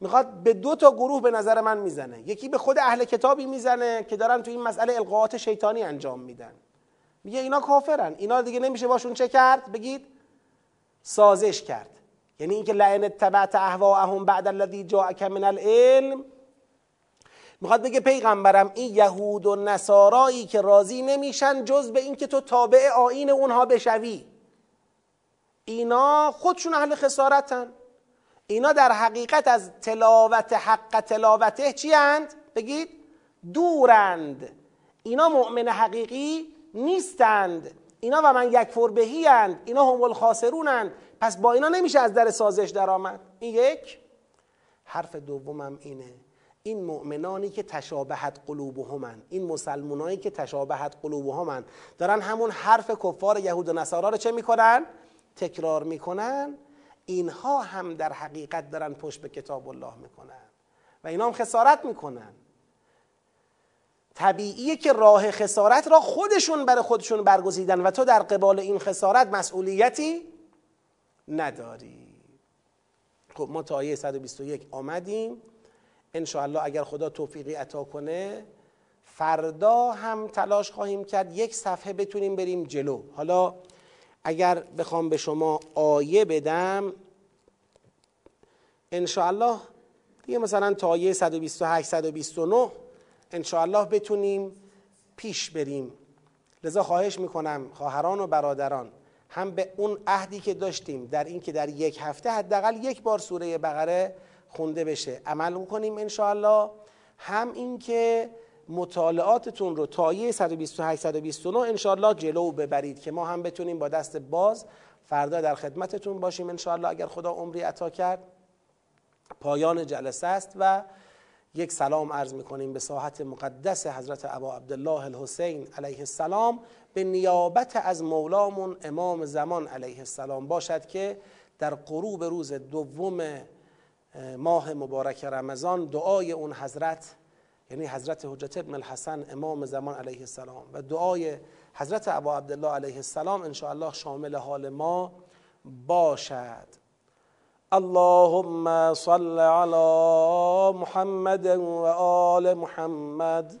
می‌خواد به دو تا گروه به نظر من می‌زنه. یکی به خود اهل کتابی می‌زنه که دارن تو این مسئله القاعات شیطانی انجام میدن. میگه اینا کافرن. اینا دیگه نمیشه باشون چه کرد؟ بگید. سازش کرد. یعنی اینکه لعن اتبعت اهواءهم بعد الذی جاءک من العلم. می‌خواد بگه پیغمبرم این یهود و نصارایی که راضی نمیشن جز به اینکه تو تابع آین اونها بشوی. اینا خودشون اهل خسارتن. اینا در حقیقت از تلاوت حق تلاوته چی هند؟ بگید دورند. اینا مؤمن حقیقی نیستند. اینا و من یک بهی اند. اینا هم الخاسرونند. پس با اینا نمیشه از در سازش درآمد. این یک. حرف دومم اینه. این مؤمنانی که تشابهت قلوبهمن این مسلمانایی که تشابهت قلوبهمن دارن همون حرف کفار یهود و نصارا رو چه می‌کنن؟ تکرار می‌کنن اینها هم در حقیقت دارن پشت به کتاب الله می‌کنن و اینا هم خسارت می‌کنن. طبیعیه که راه خسارت را خودشون برای خودشون برگزیدن و تو در قبال این خسارت مسئولیتی نداری. خب ما تا آیه 121 آمدیم. انشاءالله اگر خدا توفیقی عطا کنه فردا هم تلاش خواهیم کرد یک صفحه بتونیم بریم جلو. حالا اگر بخوام به شما آیه بدم انشاءالله دیگه مثلا تا آیه 128 129 انشاءالله بتونیم پیش بریم. لذا خواهش می‌کنم خواهران و برادران هم به اون عهدی که داشتیم در اینکه در یک هفته حداقل یک بار سوره بقره خونده بشه عمل می‌کنیم انشاءالله هم اینکه مطالعاتتون رو تا آیه 128 129 انشاءالله جلو ببرید که ما هم بتونیم با دست باز فردا در خدمتتون باشیم انشاءالله اگر خدا عمری عطا کرد. پایان جلسه است و یک سلام عرض می‌کنیم به ساحت مقدس حضرت ابا عبدالله الحسین علیه السلام. به نیابت از مولامون امام زمان علیه السلام باشد که در غروب روز دوم ماه مبارک رمضان دعای اون حضرت یعنی حضرت حجت ابن الحسن امام زمان علیه السلام و دعای حضرت ابا عبدالله علیه السلام ان شامل حال ما باشد. اللهم صل على محمد وآل محمد.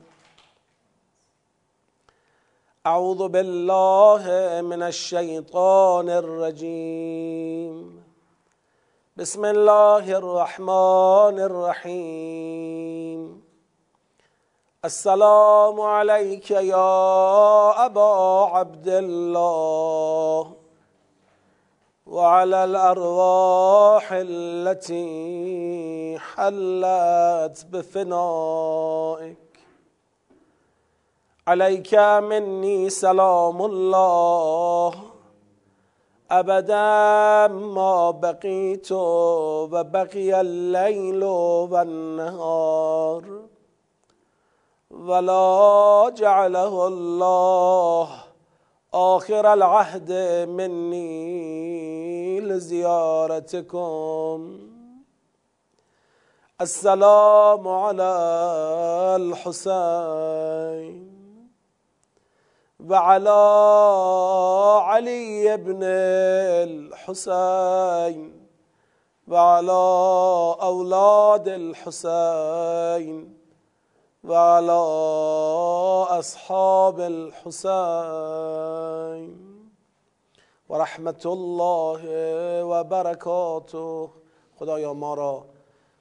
أعوذ بالله من الشيطان الرجيم بسم الله الرحمن الرحيم السلام عليك يا أبا عبد الله وعلى الأرواح التي حلت بفنائك. عليك مني سلام الله. أبدا ما بقيت وبقي الليل والنهار. ولا جعله الله. آخر العهد مني لزيارتكم. السلام على الحسين وعلى علي بن الحسين وعلى أولاد الحسين. وعلى أصحاب الحسين. ورحمة الله وبركاته. خدایا ما را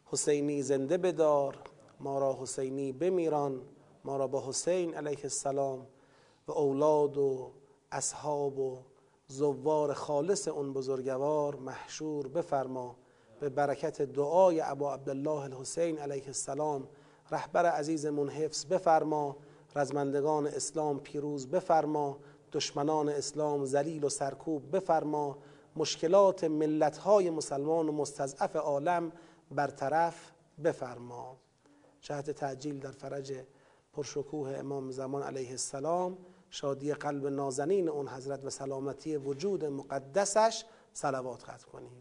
حسینی زنده بدار ما را حسینی بمیران ما را با حسین علیه السلام و اولاد و اصحاب و زوار خالص اون بزرگوار محشور بفرما. به برکت دعای ابا عبدالله الحسین علیه السلام رهبر عزیزمون حفظ بفرما رزمندگان اسلام پیروز بفرما دشمنان اسلام ذلیل و سرکوب بفرما مشکلات ملتهای مسلمان و مستضعف عالم برطرف بفرما. جهت تعجیل در فرج پرشکوه امام زمان علیه السلام شادی قلب نازنین اون حضرت و سلامتی وجود مقدسش صلوات خط کنید